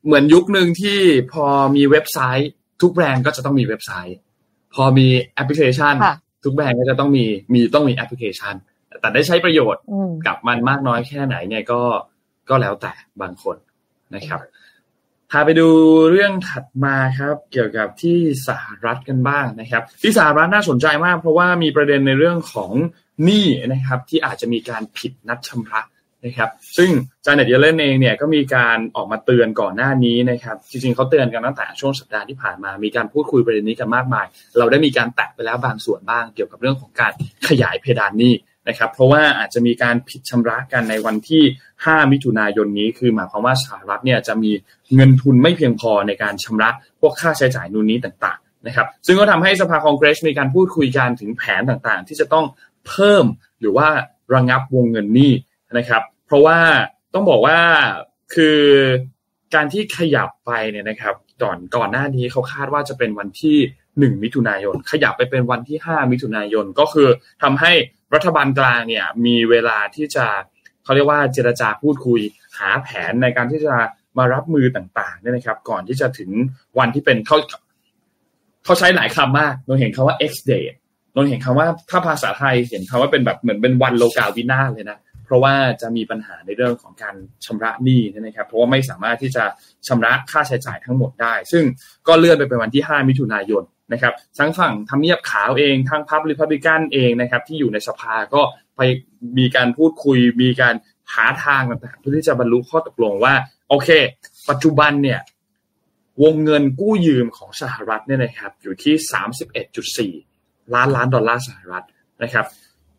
เหมือนยุคหนึ่งที่พอมีเว็บไซต์ ทุกแบรนด์ก็จะต้องมีเว็บไซต์ พอมีแอปพลิเคชันค่ะทุกแบรนด์ก็จะต้องมีมีต้องมีแอปพลิเคชัน แต่ได้ใช้ประโยชน์อืมกับมันมากน้อยแค่ไหนเนี่ยก็ก็แล้วแต่บางคนนะครับพาไปดูเรื่องถัดมาครับ เกี่ยวกับที่สหรัฐกันบ้างนะครับ ที่สหรัฐน่าสนใจมาก เพราะว่ามีประเด็นในเรื่องของหนี้นะครับ ที่อาจจะมีการผิดนัดชำระ นะครับซึ่งจาเน็ตเยเลนเองเนี่ยก็มีการออกมาเตือนก่อนหน้านี้นะครับจริงๆเขาเตือนกันตั้งแต่ช่วงสัปดาห์ที่ผ่านมา มีการพูดคุยประเด็นนี้กันมากมาย เราได้มีการแตะไปแล้วบางส่วนบ้างเกี่ยวกับเรื่องของการขยายเพดานหนี้นะครับเพราะว่าอาจจะมีการผิดชำระกันในวันที่ 5 มิถุนายนนี้ คือหมายความว่าสหรัฐเนี่ยจะมีเงินทุนไม่เพียงพอในการชำระพวกค่าใช้จ่ายนู่นนี้ต่างๆนะครับซึ่งก็ทำให้สภาคองเกรสมีการพูดคุยกันถึงแผนต่างๆ ที่จะต้องเพิ่มหรือว่าระงับวงเงินหนี้ นะครับ เพราะว่าต้องบอกว่าคือการที่ขยับไปเนี่ยนะครับ ก่อนก่อนหน้านี้เขาคาดว่าจะเป็นวันที่ 1 มิถุนายน ขยับไปเป็นวันที่ 5 มิถุนายนก็คือทำให้รัฐบาลกลางเนี่ยมีเวลาที่จะเขาเรียกว่าเจรจาพูดคุยหาแผนในการที่จะมารับมือต่างๆเนี่ยนะครับ ก่อนที่จะถึงวันที่เป็นเขาเขาใช้หลายคำมากเราเห็นคาว่า X day เราเห็นคำว่าถ้าภาษาไทยเห็นคำว่าเป็นแบบเหมือนเป็นวันโลกาวินาเลยนะ เพราะว่าจะมีปัญหาในเรื่องของการชำระหนี้นะครับ เพราะว่าไม่สามารถที่จะชำระค่าใช้จ่ายทั้งหมดได้ ซึ่งก็เลื่อนไปเป็นวันที่ 5 มิถุนายนนะครับทั้งฝั่งทำเนียบขาวเองทั้งพับริพับลิกันเองนะครับที่อยู่ในสภาก็ไปมีการพูดคุย มีการหาทางต่างๆเพื่อที่จะบรรลุข้อตกลงว่า โอเค ปัจจุบันเนี่ยวงเงินกู้ยืมของสหรัฐเนี่ยนะครับอยู่ที่ 31.4 ล้านล้านดอลลาร์สหรัฐนะครับ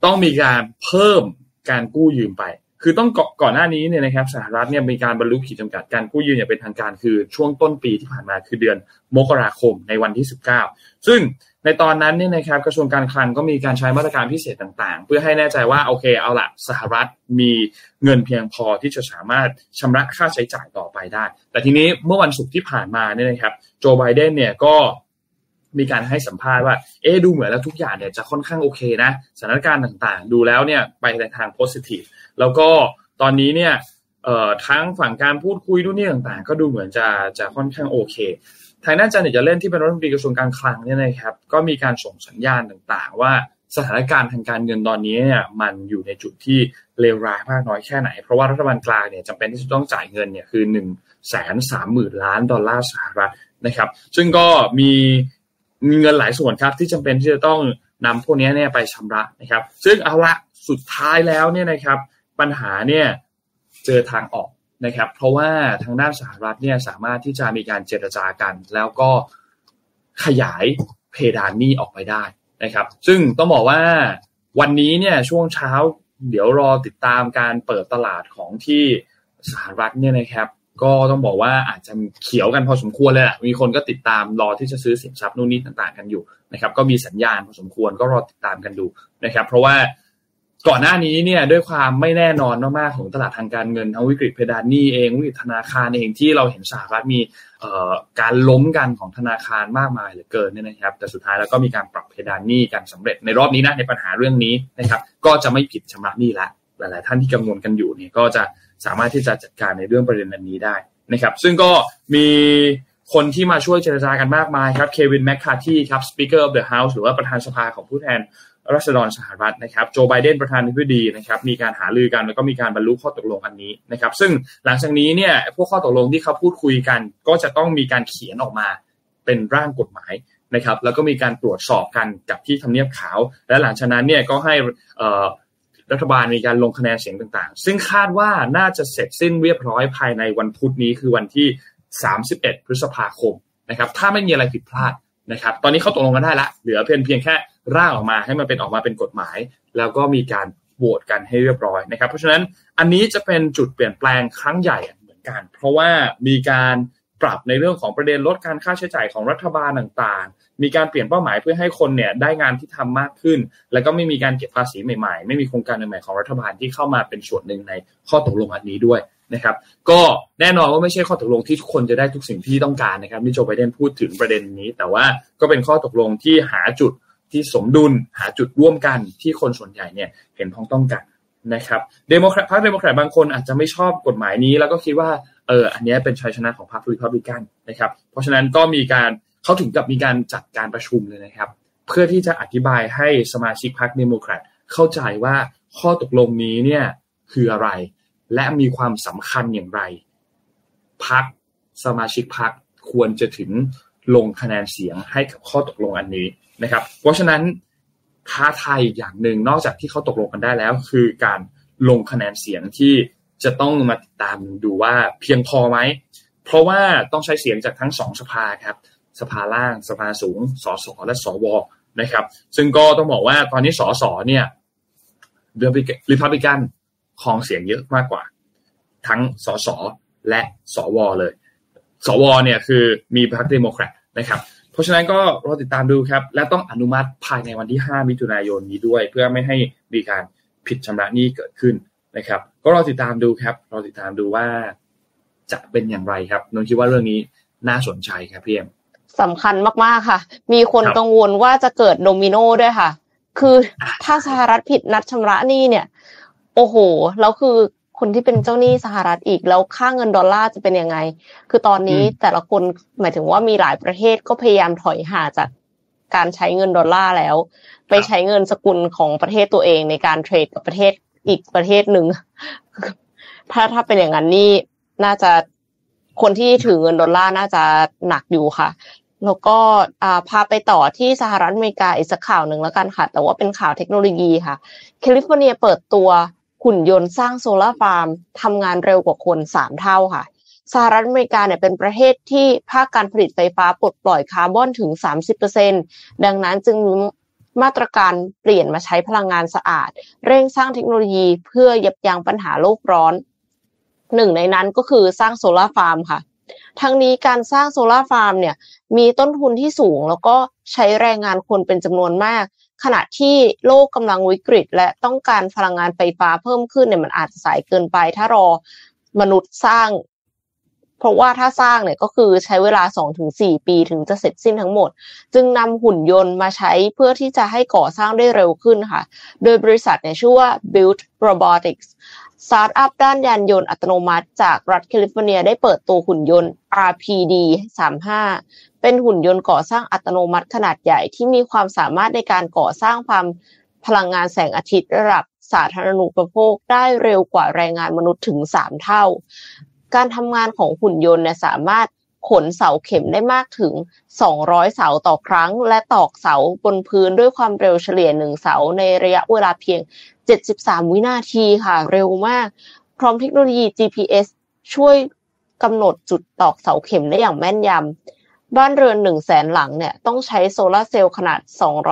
ต้องมีการเพิ่ม การกู้ยืมไป คือต้องก่อนหน้านี้เนี่ยนะครับสหรัฐเนี่ยมีการบรรลุขีดจำกัดการกู้ยืมอย่างเป็นทางการคือช่วงต้นปีที่ผ่านมาคือเดือนมกราคมในวันที่ 19 ซึ่งในตอนนั้นเนี่ยนะครับกระทรวงการคลังก็มีการใช้มาตรการพิเศษต่างๆ เพื่อให้แน่ใจว่าโอเคเอาละสหรัฐมีเงินเพียงพอที่จะสามารถชำระค่าใช้จ่ายต่อไปได้ แต่ทีนี้เมื่อวันศุกร์ที่ผ่านมาเนี่ยนะครับโจไบเดนเนี่ยก็ มีการให้สัมภาษณ์ว่า เอ๊ดูเหมือนแล้วทุกอย่างเนี่ยจะค่อนข้างโอเคนะสถานการณ์ต่างๆ ดูแล้วเนี่ยไปในทางโพสิทีฟแล้วก็ตอนนี้เนี่ยเอ่อทั้งฝั่งการพูดคุยดูนี่ต่างๆ ก็ดูเหมือนจะจะค่อนข้างโอเค ทางด้านจานิตจะเล่นที่เป็นรัฐมนตรีกระทรวงการคลังเนี่ยนะครับ ก็มีการส่งสัญญาณต่างๆ ว่าสถานการณ์ทางการเงินตอนนี้เนี่ยมันอยู่ในจุดที่เลวร้ายมากน้อยแค่ไหน เพราะว่ารัฐบาลกลางเนี่ยจำเป็นที่จะต้องจ่ายเงินเนี่ยคือ1นึ่งแสนสามหมื่นล้านดอลลาร์สหรัฐนะครับ ซึ่งก็มี มีเงินหลายส่วนครับ ที่จำเป็นที่จะต้องนำพวกนี้เนี่ยไปชำระนะครับ ซึ่งเอาละสุดท้ายแล้วเนี่ยนะครับ ปัญหาเนี่ยเจอทางออกนะครับ เพราะว่าทางด้านสหรัฐเนี่ยสามารถที่จะมีการเจรจากัน แล้วก็ขยายเพดานหนี้ออกไปได้นะครับ ซึ่งต้องบอกว่าวันนี้เนี่ยช่วงเช้าเดี๋ยวรอติดตามการเปิดตลาดของที่สหรัฐเนี่ยนะครับ ก็ต้องบอกว่าอาจจะเขียวกันพอสมควรเลยแหละมีคนก็ติดตามรอที่จะซื้อสินทรัพย์นู่นนี่ต่างๆ กันอยู่นะครับก็มีสัญญาณพอสมควรก็รอติดตามกันดูนะครับ เพราะว่าก่อนหน้านี้เนี่ยด้วยความไม่แน่นอนมากๆของตลาดทางการเงินทั้งวิกฤตเพดานหนี้เองวิกฤตธนาคารเองที่เราเห็นสหรัฐมีการล้มกันของธนาคารมากมายเหลือเกินเนี่ยนะครับ แต่สุดท้ายแล้วก็มีการปรับเพดานหนี้กันสำเร็จในรอบนี้นะในปัญหาเรื่องนี้นะครับ ก็จะไม่ผิดชำระหนี้ละหลายๆท่านที่กังวลกันอยู่เนี่ยก็จะ สามารถที่จะจัดการในเรื่องประเด็นนี้ได้นะครับ ซึ่งก็มีคนที่มาช่วยเจรจากันมากมายครับเควินแมคคาที่ครับ Speaker of the House หรือว่าประธานสภาของผู้แทนรัษฎรสหรัฐนะครับโจไบเดนประธานาธิบดีนะครับมีการหารือกันแล้วก็มีการบรรลุข้อตกลงอันนี้นะครับ ซึ่งหลังจากนี้เนี่ยพวกข้อตกลงที่เขาพูดคุยกัน ก็จะต้องมีการเขียนออกมาเป็นร่างกฎหมายนะครับ แล้วก็มีการตรวจสอบกันกับที่ทำเนียบขาว และหลังจากนั้นเนี่ยก็ให้ รัฐบาลมีการลงคะแนนเสียงต่างๆ ซึ่งคาดว่าน่าจะเสร็จสิ้นเรียบร้อยภายในวันพุธนี้คือวันที่ 31 พฤษภาคมนะครับถ้าไม่มีอะไรผิดพลาดนะครับ ตอนนี้เขาตกลงกันได้ละเหลือเพียงเพียงแค่ร่างออกมาให้มันเป็นออกมาเป็นกฎหมาย แล้วก็มีการโหวตกันให้เรียบร้อยนะครับ เพราะฉะนั้นอันนี้จะเป็นจุดเปลี่ยนแปลงครั้งใหญ่เหมือนกัน เพราะว่ามีการปรับในเรื่องของประเด็นลดการค่าใช้จ่ายของรัฐบาลต่างๆ มีการเปลี่ยนเป้าหมายเพื่อให้คนเนี่ยได้งานที่ทำมากขึ้น แล้วก็ไม่มีการเก็บภาษีใหม่ๆ ไม่มีโครงการใหม่ๆของรัฐบาลที่เข้ามาเป็นส่วนหนึ่งในข้อตกลงอันนี้ด้วยนะครับ ก็แน่นอนว่าไม่ใช่ข้อตกลงที่ทุกคนจะได้ทุกสิ่งที่ต้องการนะครับที่โจไบเดนพูดถึงประเด็นนี้ แต่ว่าก็เป็นข้อตกลงที่หาจุดที่สมดุลหาจุดร่วมกันที่คนส่วนใหญ่เนี่ยเห็นพ้องต้องกันนะครับเดโมแครตพรรคเดโมแครตบางคนอาจจะไม่ชอบกฎหมายนี้ แล้วก็คิดว่าเอออันนี้เป็นชัยชนะของพรรครีพับลิกันนะครับเพราะฉะนั้นก็มีการ เขาถึงกับมีการจัดการประชุมเลยนะครับ เพื่อที่จะอธิบายให้สมาชิกพรรคเดโมแครตเข้าใจว่าข้อตกลงนี้เนี่ยคืออะไร และมีความสำคัญอย่างไรพักสมาชิกพักควรจะถึงลงคะแนนเสียงให้กับข้อตกลงอันนี้นะครับ เพราะฉะนั้นท้าทายอย่างหนึ่งนอกจากที่เขาตกลงกันได้แล้ว คือการลงคะแนนเสียงที่จะต้องมาติดตามดูว่าเพียงพอไหม เพราะว่าต้องใช้เสียงจากทั้งสองสภาครับ สภาล่างสภาสูงสสและสวนะครับ ซึ่งก็ต้องบอกว่าตอนนี้สสเนี่ยรีพับลิกันครองเสียงเยอะมากกว่า ทั้งสสและสวเลย สวเนี่ยคือมีพรรคเดโมแครตนะครับ เพราะฉะนั้นก็รอติดตามดูครับ และต้องอนุมัติภายในวันที่ 5 มิถุนายนนี้ด้วย เพื่อไม่ให้มีการผิดชำระหนี้เกิดขึ้นนะครับ ก็รอติดตามดูครับรอติดตามดูว่าจะเป็นอย่างไรครับนนคิดว่าเรื่องนี้น่าสนใจครับพี่เอ็ม สำคัญมากๆค่ะ มีคนกังวลว่าจะเกิดโดมิโนด้วยค่ะ คือถ้าสหรัฐผิดนัดชำระหนี้เนี่ย โอ้โห แล้วคือคนที่เป็นเจ้าหนี้สหรัฐอีกแล้วค่าเงินดอลลาร์จะเป็นยังไง คือตอนนี้แต่ละคนหมายถึงว่ามีหลายประเทศก็พยายามถอยห่างจากการใช้เงินดอลลาร์แล้ว ไปใช้เงินสกุลของประเทศตัวเองในการเทรดกับประเทศอีกประเทศหนึ่งถ้าถ้าเป็นอย่างนั้นนี่น่าจะคนที่ถือเงินดอลลาร์น่าจะหนักอยู่ค่ะ แล้วก็พาไปต่อที่สหรัฐอเมริกาอีกสักข่าวหนึ่งแล้วกันค่ะ แต่ว่าเป็นข่าวเทคโนโลยีค่ะ แคลิฟอร์เนียเปิดตัวหุ่นยนต์สร้างโซลาร์ฟาร์มทำงานเร็วกว่าคนสามเท่าค่ะสหรัฐอเมริกาเนี่ยเป็นประเทศที่ภาคการผลิตไฟฟ้าปลดปล่อยคาร์บอนถึง 30%ดังนั้นจึงมีมาตรการเปลี่ยนมาใช้พลังงานสะอาด เร่งสร้างเทคโนโลยีเพื่อยับยั้งปัญหาโลกร้อน หนึ่งในนั้นก็คือสร้างโซลาร์ฟาร์มค่ะ ทั้งนี้การสร้างโซลาร์ฟาร์มเนี่ยมีต้นทุนที่สูง แล้วก็ใช้แรงงานคนเป็นจำนวนมาก ขณะที่โลกกำลังวิกฤต และต้องการพลังงานไฟฟ้าเพิ่มขึ้นเนี่ยมันอาจจะสายเกินไป ถ้ารอมนุษย์สร้าง เพราะว่าถ้าสร้างเนี่ยก็คือใช้เวลา 2-4 ปีถึงจะเสร็จสิ้นทั้งหมด จึงนำหุ่นยนต์มาใช้เพื่อที่จะให้ก่อสร้างได้เร็วขึ้นค่ะ โดยบริษัทเนี่ยชื่อว่า Built Robotics สตาร์ทอัพด้านยานยนต์อัตโนมัติ จากรัฐแคลิฟอร์เนียได้เปิดตัวหุ่นยนต์ RPD 35เป็นหุ่นยนต์ก่อสร้างอัตโนมัติขนาดใหญ่ที่มีความสามารถในการก่อสร้างฟาร์มพลังงานแสงอาทิตย์ระดับสาธารณูปโภคได้เร็วกว่าแรงงานมนุษย์ถึง 3 เท่า การทำงานของหุ่นยนต์เนี่ยสามารถขนเสาเข็มได้มากถึง 200 เสาต่อครั้ง และตอกเสาบนพื้นด้วยความเร็วเฉลี่ยหนึ่งเสาในระยะเวลาเพียง 73 วินาทีค่ะ เร็วมาก พร้อมเทคโนโลยี GPS ช่วยกำหนดจุดตอกเสาเข็มได้อย่างแม่นยำ บ้านเรือน1 0 0 0 0แสนหลังเนี่ยต้องใช้โซลาเซลล์ขนาด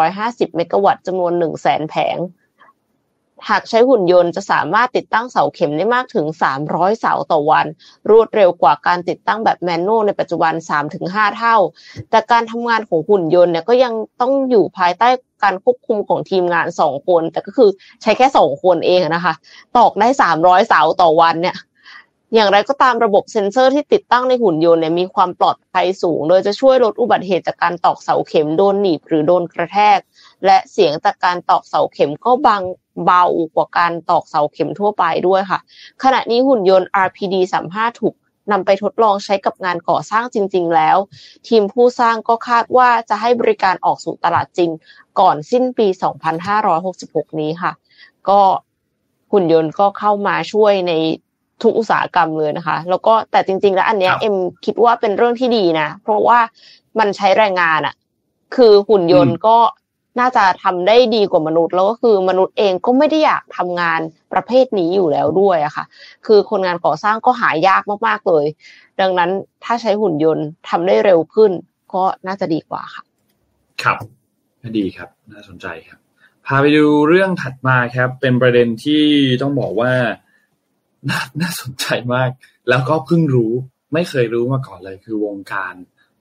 250 เมกะวัตต์จำนวน 1 0 0 0 0แสนแผง หากใช้หุ่นยนต์จะสามารถติดตั้งเสาเข็มได้มากถึง 300 เสาต่อวัน รวดเร็วกว่าการติดตั้งแบบแมนนวลในปัจจุบัน 3-5 เท่า แต่การทำงานของหุ่นยนต์เนี่ยก็ยังต้องอยู่ภายใต้การควบคุมของทีมงาน 2 คน แต่ก็คือใช้แค่ 2 คนเองนะคะ ตอกได้ 300 เสาต่อวันเนี่ยอย่างไรก็ตามระบบเซ็นเซอร์ที่ติดตั้งในหุ่นยนต์เนี่ยมีความปลอดภัยสูง โดยจะช่วยลดอุบัติเหตุจากการตอกเสาเข็มโดนหนีบหรือโดนกระแทก และเสียงจากการตอกเสาเข็มก็บาง เบากว่าการตอกเสาเข็มทั่วไปด้วยค่ะ ขณะนี้หุ่นยนต์ RPD 35ถูกนำไปทดลองใช้กับงานก่อสร้างจริง ๆ แล้ว ทีมผู้สร้างก็คาดว่าจะให้บริการออกสู่ตลาดจริง ก่อนสิ้นปี 2566 นี้ค่ะ ก็หุ่นยนต์ก็เข้ามาช่วยในทุกอุตสาหกรรมเลยนะคะ แล้วก็แต่จริง ๆ แล้วอันเนี้ยเอ็มคิดว่าเป็นเรื่องที่ดีนะ เพราะว่ามันใช้แรงงานอะคือหุ่นยนต์ก็ น่าจะทำได้ดีกว่ามนุษย์ แล้วก็คือมนุษย์เองก็ไม่ได้อยากทำงานประเภทนี้อยู่แล้วด้วยอะค่ะ คือคนงานก่อสร้างก็หายากมากๆเลย ดังนั้นถ้าใช้หุ่นยนต์ทำได้เร็วขึ้น ก็น่าจะดีกว่าค่ะ ครับดีครับ น่าสนใจครับ พาไปดูเรื่องถัดมาครับ เป็นประเด็นที่ต้องบอกว่าน่าน่าสนใจมาก แล้วก็เพิ่งรู้ไม่เคยรู้มาก่อนเลย คือวงการ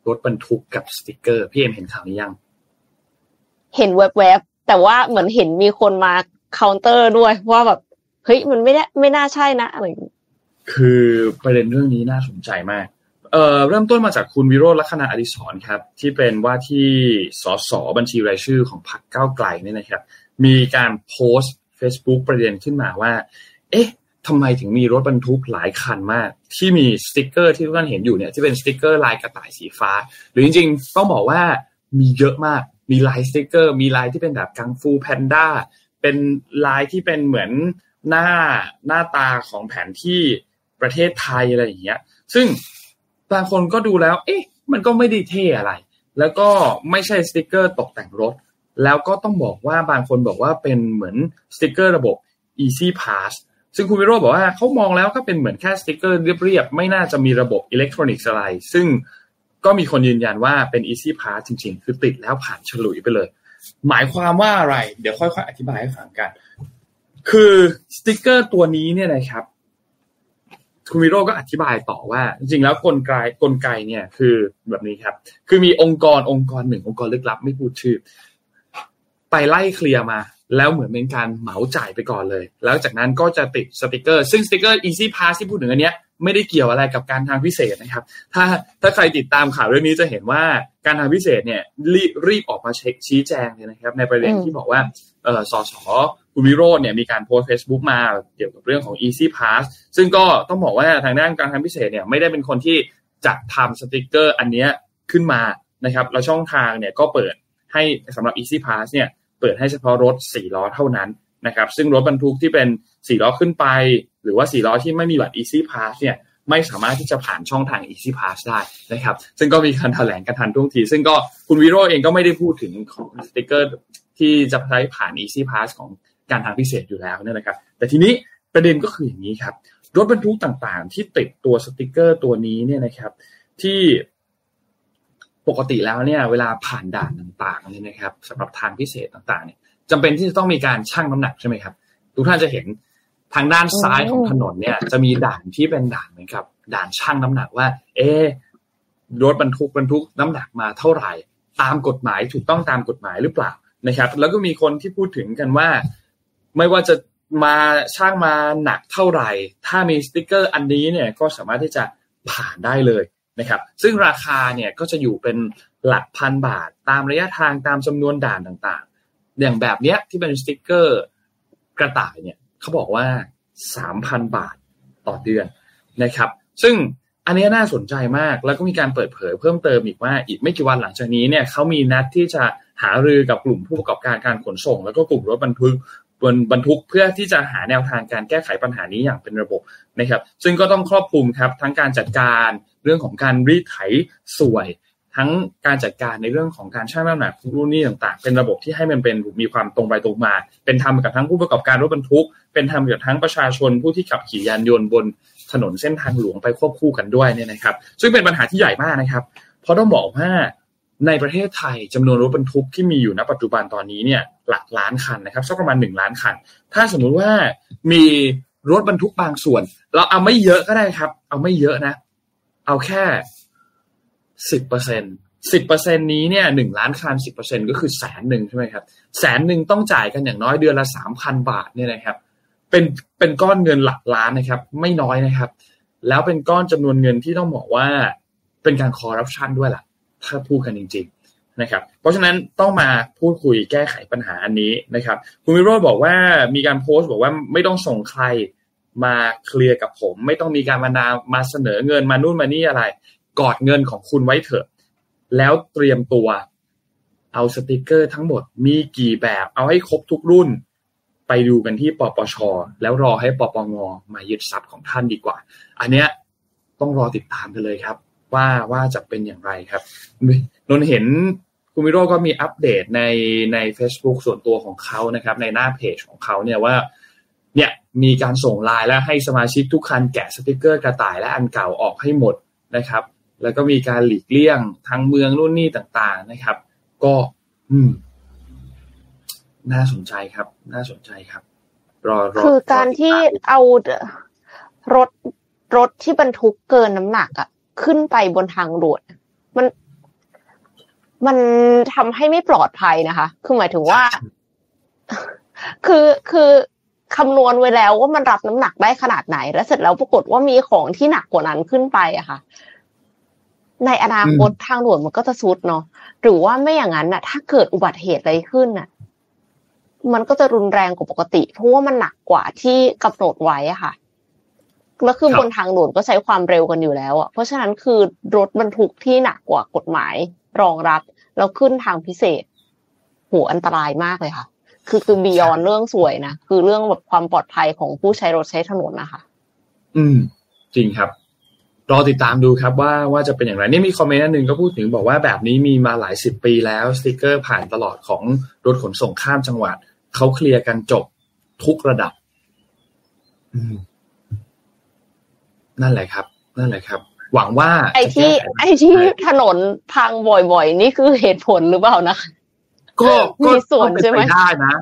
รถบรรทุกกับสติกเกอร์ พี่เอ็มเห็นข่าวนี้ยัง เห็นแวบๆแต่ว่าเหมือนเห็นมีคนมาเคาน์เตอร์ด้วยว่าแบบเฮ้ยมันไม่ได้ไม่น่าใช่นะอะไรคือประเด็นเรื่องนี้น่าสนใจมากเอ่อเริ่มต้นมาจากคุณวิโรจน์ลักขณาอดิศรครับ ที่เป็นว่าที่สสบัญชีรายชื่อของพรรคก้าวไกลนี่นะครับ มีการโพสต์ Facebook ประเด็นขึ้นมาว่า เอ๊ะทำไมถึงมีรถบรรทุกหลายคันมาก ที่มีสติกเกอร์ที่ทุกท่านเห็นอยู่เนี่ยที่เป็นสติกเกอร์ลายกระต่ายสีฟ้า หรือจริงๆ ต้องบอกว่ามีเยอะมาก มีลายสติกเกอร์ มีลายที่เป็นแบบกังฟูแพนด้าเป็นลายที่เป็นเหมือนหน้าหน้าตาของแผนที่ประเทศไทยอะไรอย่างเงี้ย ซึ่งบางคนก็ดูแล้ว เอ๊ะ มันก็ไม่ได้เท่อะไร แล้วก็ไม่ใช่สติกเกอร์ตกแต่งรถ แล้วก็ต้องบอกว่าบางคนบอกว่าเป็นเหมือนสติกเกอร์ระบบ Easy Pass ซึ่งคุณวิโรจน์บอกว่าเขามองแล้วก็เป็นเหมือนแค่สติกเกอร์เรียบๆ ไม่น่าจะมีระบบอิเล็กทรอนิกส์อะไร ซึ่ง ก็มีคนยืนยันว่าเป็น Easy Pass จริง ๆ คือติดแล้วผ่านฉลุยไปเลย หมายความว่าอะไร เดี๋ยวค่อยๆอธิบายให้ฟังกัน คือสติกเกอร์ตัวนี้เนี่ยนะครับคุณวิโรจน์ก็อธิบายต่อว่า จริงๆแล้วกลไกกลไกเนี่ยคือแบบนี้ครับ คือมีองค์กรองค์กรหนึ่งองค์กรลึกลับไม่พูดชื่อ ไปไล่เคลียร์มา แล้วเหมือนเป็นการเหมาจ่ายไปก่อนเลย แล้วจากนั้นก็จะติดสติกเกอร์ ซึ่งสติกเกอร์ Easy Pass ที่พูดถึงอันเนี้ยไม่ได้เกี่ยวอะไรกับการทางพิเศษนะครับ ถ้าถ้าใครติดตามข่าวเรื่องนี้จะเห็นว่าการทางพิเศษเนี่ยรีบรีบออกมาเช็คชี้แจงเลยนะครับ ในประเด็นอืมที่บอกว่าเออสสคุณวิโรจน์เนี่ยมีการโพสต์ Facebook มาเกี่ยวกับเรื่องของ Easy Pass ซึ่งก็ต้องบอกว่าทางด้านการทางพิเศษเนี่ยไม่ได้เป็นคนที่จัดทำสติกเกอร์อันเนี้ยขึ้นมานะครับแล้วช่องทางเนี่ยก็เปิดให้สำหรับ Easy Pass เนี่ย เปิดให้เฉพาะรถ4ล้อเท่านั้นนะครับซึ่งรถบรรทุกที่เป็น4ล้อขึ้นไป หรือว่า4ล้อที่ไม่มีบัตร Easy Pass เนี่ยไม่สามารถที่จะผ่านช่องทาง Easy Pass ได้นะครับ ซึ่งก็มีการแถลงกันทันท่วงที ซึ่งก็คุณวิโรจน์เองก็ไม่ได้พูดถึงของสติกเกอร์ที่จะใช้ผ่าน Easy Pass ของการทางพิเศษอยู่แล้วเนี่ยนะครับ แต่ทีนี้ประเด็นก็คืออย่างนี้ครับ รถบรรทุกต่างๆ ที่ติดตัวสติกเกอร์ตัวนี้เนี่ยนะครับ ที่ ปกติแล้วเนี่ยเวลาผ่านด่านต่างๆเนี่ยนะครับสำหรับทางพิเศษต่างๆเนี่ยจำเป็นที่จะต้องมีการชั่งน้ำหนักใช่ไหมครับ ทุกท่านจะเห็นทางด้านซ้ายของถนนเนี่ย จะมีด่านที่เป็นด่านเหมือนกับ ด่านชั่งน้ำหนักว่า เอะรถบรรทุกบรรทุกน้ำหนักมาเท่าไหร่ ตามกฎหมายถูกต้องตามกฎหมายหรือเปล่านะครับ แล้วก็มีคนที่พูดถึงกันว่า ไม่ว่าจะมาชั่งมาหนักเท่าไหร่ ถ้ามีสติกเกอร์อันนี้เนี่ยก็สามารถที่จะผ่านได้เลย นะครับซึ่งราคาเนี่ยก็จะอยู่เป็นหลักพันบาท ตามระยะทางตามจำนวนด่านต่างๆ อย่างแบบเนี้ยที่เป็นสติกเกอร์กระต่ายเนี่ยเขาบอกว่า 3,000 บาทต่อเดือนนะครับ ซึ่งอันนี้น่าสนใจมากแล้วก็มีการเปิดเผยเพิ่มเติมอีกว่าอีกไม่กี่วันหลังจากนี้เนี่ยเขามีนัดที่จะหารือกับกลุ่มผู้ประกอบการการขนส่ง แล้วก็กลุ่มรถบรรทุก บนบรรทุกเพื่อที่จะหาแนวทางการแก้ไขปัญหานี้อย่างเป็นระบบนะครับ ซึ่งก็ต้องครอบคลุมครับทั้งการจัดการเรื่องของการรีดไถสวย ทั้งการจัดการในเรื่องของการชั่งน้ำหนักรุ่นนี้ต่างๆ เป็นระบบที่ให้มันเป็นมีความตรงไปตรงมา เป็นธรรมกับทั้งผู้ประกอบการรถบรรทุก เป็นธรรมกับทั้งประชาชนผู้ที่ขับขี่ยานยนต์บนถนนเส้นทางหลวงไปควบคู่กันด้วยเนี่ยนะครับ ซึ่งเป็นปัญหาที่ใหญ่มากนะครับ เพราะต้องบอกว่า ในประเทศไทยจำนวนรถบรรทุกที่มีอยู่ณปัจจุบันตอนนี้เนี่ยหลักล้านคันนะครับสักประมาณหนึ่งล้านคัน ถ้าสมมุติว่ามีรถบรรทุกบางส่วน เราเอาไม่เยอะก็ได้ครับ เอาไม่เยอะนะ เอาแค่สิบเปอร์เซ็นสิบเปอร์เซ็นนี้เนี่ยหนึ่งล้านคันสิบเปอร์เซ็นก็คือแสนหนึ่งใช่ไหมครับแสนหนึ่งต้องจ่ายกันอย่างน้อยเดือนละสามพันบาทเนี่ยนะครับ เป็นเป็นก้อนเงินหลักล้านนะครับ ไม่น้อยนะครับ แล้วเป็นก้อนจำนวนเงินที่ต้องบอกว่าเป็นการคอร์รัปชันด้วยล่ะ ถ้าพูดกันจริง ๆนะครับ เพราะฉะนั้นต้องมาพูดคุยแก้ไขปัญหาอันนี้นะครับ คุณวิโรจน์บอกว่ามีการโพสต์บอกว่าไม่ต้องส่งใครมาเคลียร์กับผม ไม่ต้องมีการมานามาเสนอเงินมานู่นมานี่อะไร กอดเงินของคุณไว้เถอะ แล้วเตรียมตัวเอาสติกเกอร์ทั้งหมดมีกี่แบบ เอาให้ครบทุกรุ่น ไปดูกันที่ปปช แล้วรอให้ปปงมายึดทรัพย์ของท่านดีกว่า อันเนี้ยต้องรอติดตามกันเลยครับ ว่าว่าจะเป็นอย่างไรครับนนท์เห็นคุณวิโรจน์ก็มีอัปเดตในใน Facebook ส่วนตัวของเขานะครับ ในหน้าเพจของเขาเนี่ยว่า เนี่ยมีการส่งไลน์และให้สมาชิกทุกคันแกะสติกเกอร์กระต่ายและอันเก่าออกให้หมดนะครับ แล้วก็มีการหลีกเลี่ยงทางเมืองนู่นนี่ต่างๆนะครับ ก็ อืม น่าสนใจครับ น่าสนใจครับ รอรอคือการที่เอารถรถที่บรรทุกเกินน้ำหนักอะ ขึ้นไปบนทางด่วนมันมันทำให้ไม่ปลอดภัยนะคะ คือหมายถึงว่า คือคือคำนวณไว้แล้วว่ามันรับน้ำหนักได้ขนาดไหน แล้วเสร็จแล้วปรากฏว่ามีของที่หนักกว่านั้นขึ้นไปอะค่ะ ในอนาคตทางด่วนมันก็จะซุดเนาะ หรือว่าไม่อย่างนั้นน่ะ ถ้าเกิดอุบัติเหตุอะไรขึ้นน่ะ มันก็จะรุนแรงกว่าปกติ เพราะว่ามันหนักกว่าที่กำหนดไว้อะค่ะ แล้วคือครับบนทางด่วนก็ใช้ความเร็วกันอยู่แล้วอะเพราะฉะนั้นคือรถบรรทุกที่หนักกว่ากฎหมายรองรับ แล้วขึ้นทางพิเศษโหอันตรายมากเลยค่ะ คือคือบียอนเรื่องสวยนะคือเรื่องแบบความปลอดภัยของผู้ใช้รถใช้ถนนนะคะ อืม จริงครับรอติดตามดูครับว่าว่าจะเป็นอย่างไร นี่มีคอมเมนต์อันหนึ่งก็พูดถึงบอกว่าแบบนี้มีมาหลายสิบปีแล้วสติกเกอร์ผ่านตลอดของรถขนส่งข้ามจังหวัดเขาเคลียร์กันจบทุกระดับอืม นั่นแหละครับ นั่นแหละครับ หวังว่า ไอ้จะที่แก้ไขไอ้ที่ถนนพังบ่อยๆ นี่คือเหตุผลหรือเปล่านะ ก็ก็มีส่วนก็เป็นใช่ไหมไปได้นะ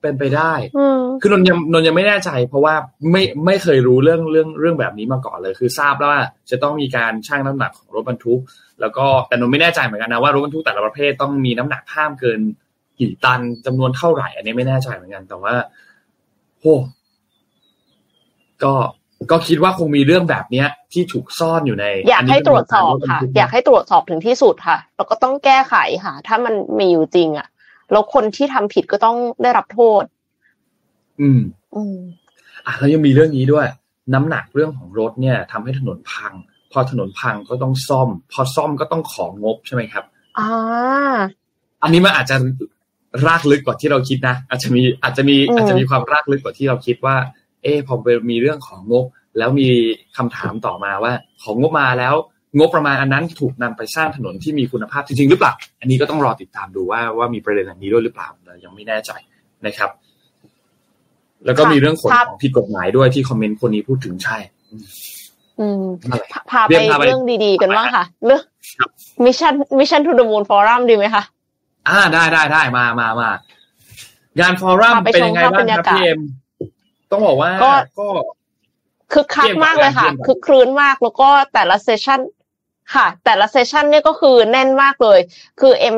เป็นไปได้อืมคือนนท์ยังนนท์ยังไม่แน่ใจ เพราะว่าไม่ไม่เคยรู้เรื่องเรื่องเรื่องแบบนี้มาก่อนเลย คือทราบแล้วว่าจะต้องมีการชั่งน้ำหนักของรถบรรทุก แล้วก็แต่นนท์ไม่แน่ใจเหมือนกันนะว่ารถบรรทุกแต่ละประเภทต้องมีน้ำหนักห้ามเกินกี่ตันจำนวนเท่าไหร่ อันนี้ไม่แน่ใจเหมือนกัน แต่ว่าโหก็ ก็คิดว่าคงมีเรื่องแบบเนี้ย ที่ถูกซ่อนอยู่ใน อยากให้ตรวจสอบค่ะนนี้เป็นอยากให้ตรวจสอบถึงที่สุดค่ะ แล้วก็ต้องแก้ไขค่ะ ถ้ามันมีอยู่จริงอะ แล้วคนที่ทำผิดก็ต้องได้รับโทษ อืม อืมอะแล้วยังมีเรื่องนี้ด้วย น้ำหนักเรื่องของรถเนี่ยทำให้ถนนพัง พอถนนพังก็ต้องซ่อม พอซ่อมก็ต้องของงบใช่ไหมครับอ่าอันนี้มันอาจจะรากลึกกว่าที่เราคิดนะอาจจะมีอาจจะมีอืมอาจจะมีความรากลึกกว่าที่เราคิดว่า เออพอมีเรื่องของงบ แล้วมีคำถามต่อมาว่า ของงบมาแล้ว งบประมาณอันนั้นถูกนำไปสร้างถนนที่มีคุณภาพจริง ๆ หรือเปล่า อันนี้ก็ต้องรอติดตามดูว่าว่ามีประเด็นอันนี้ด้วยหรือเปล่าเรายังไม่แน่ใจนะครับ แล้วก็มีเรื่องขนของผิดกฎหมายด้วยที่คอมเมนต์คนนี้พูดถึงใช่ อืมนั่นแหละพาพาเรีไปยกพาไปเรื่องดีๆ กันบ้างค่ะ เรื่องครับมิชชั่นมิชชั่นทูเดอะมูนฟอรัมดีไหมคะอ่าได้ได้ได้มามามางานฟอรัมพาไปเป็นยังไงชมภาพบ้างบรรคยารับกาศพี่เอ็ม ต้องบอกว่าก็ก็คึกคักเยี่ยมมากเลยค่ะเยี่ยมคึกครื้นมากแล้วก็แต่ละ session ค่ะ แต่ละ session เนี่ยก็คือแน่นมากเลย คือเอ็ม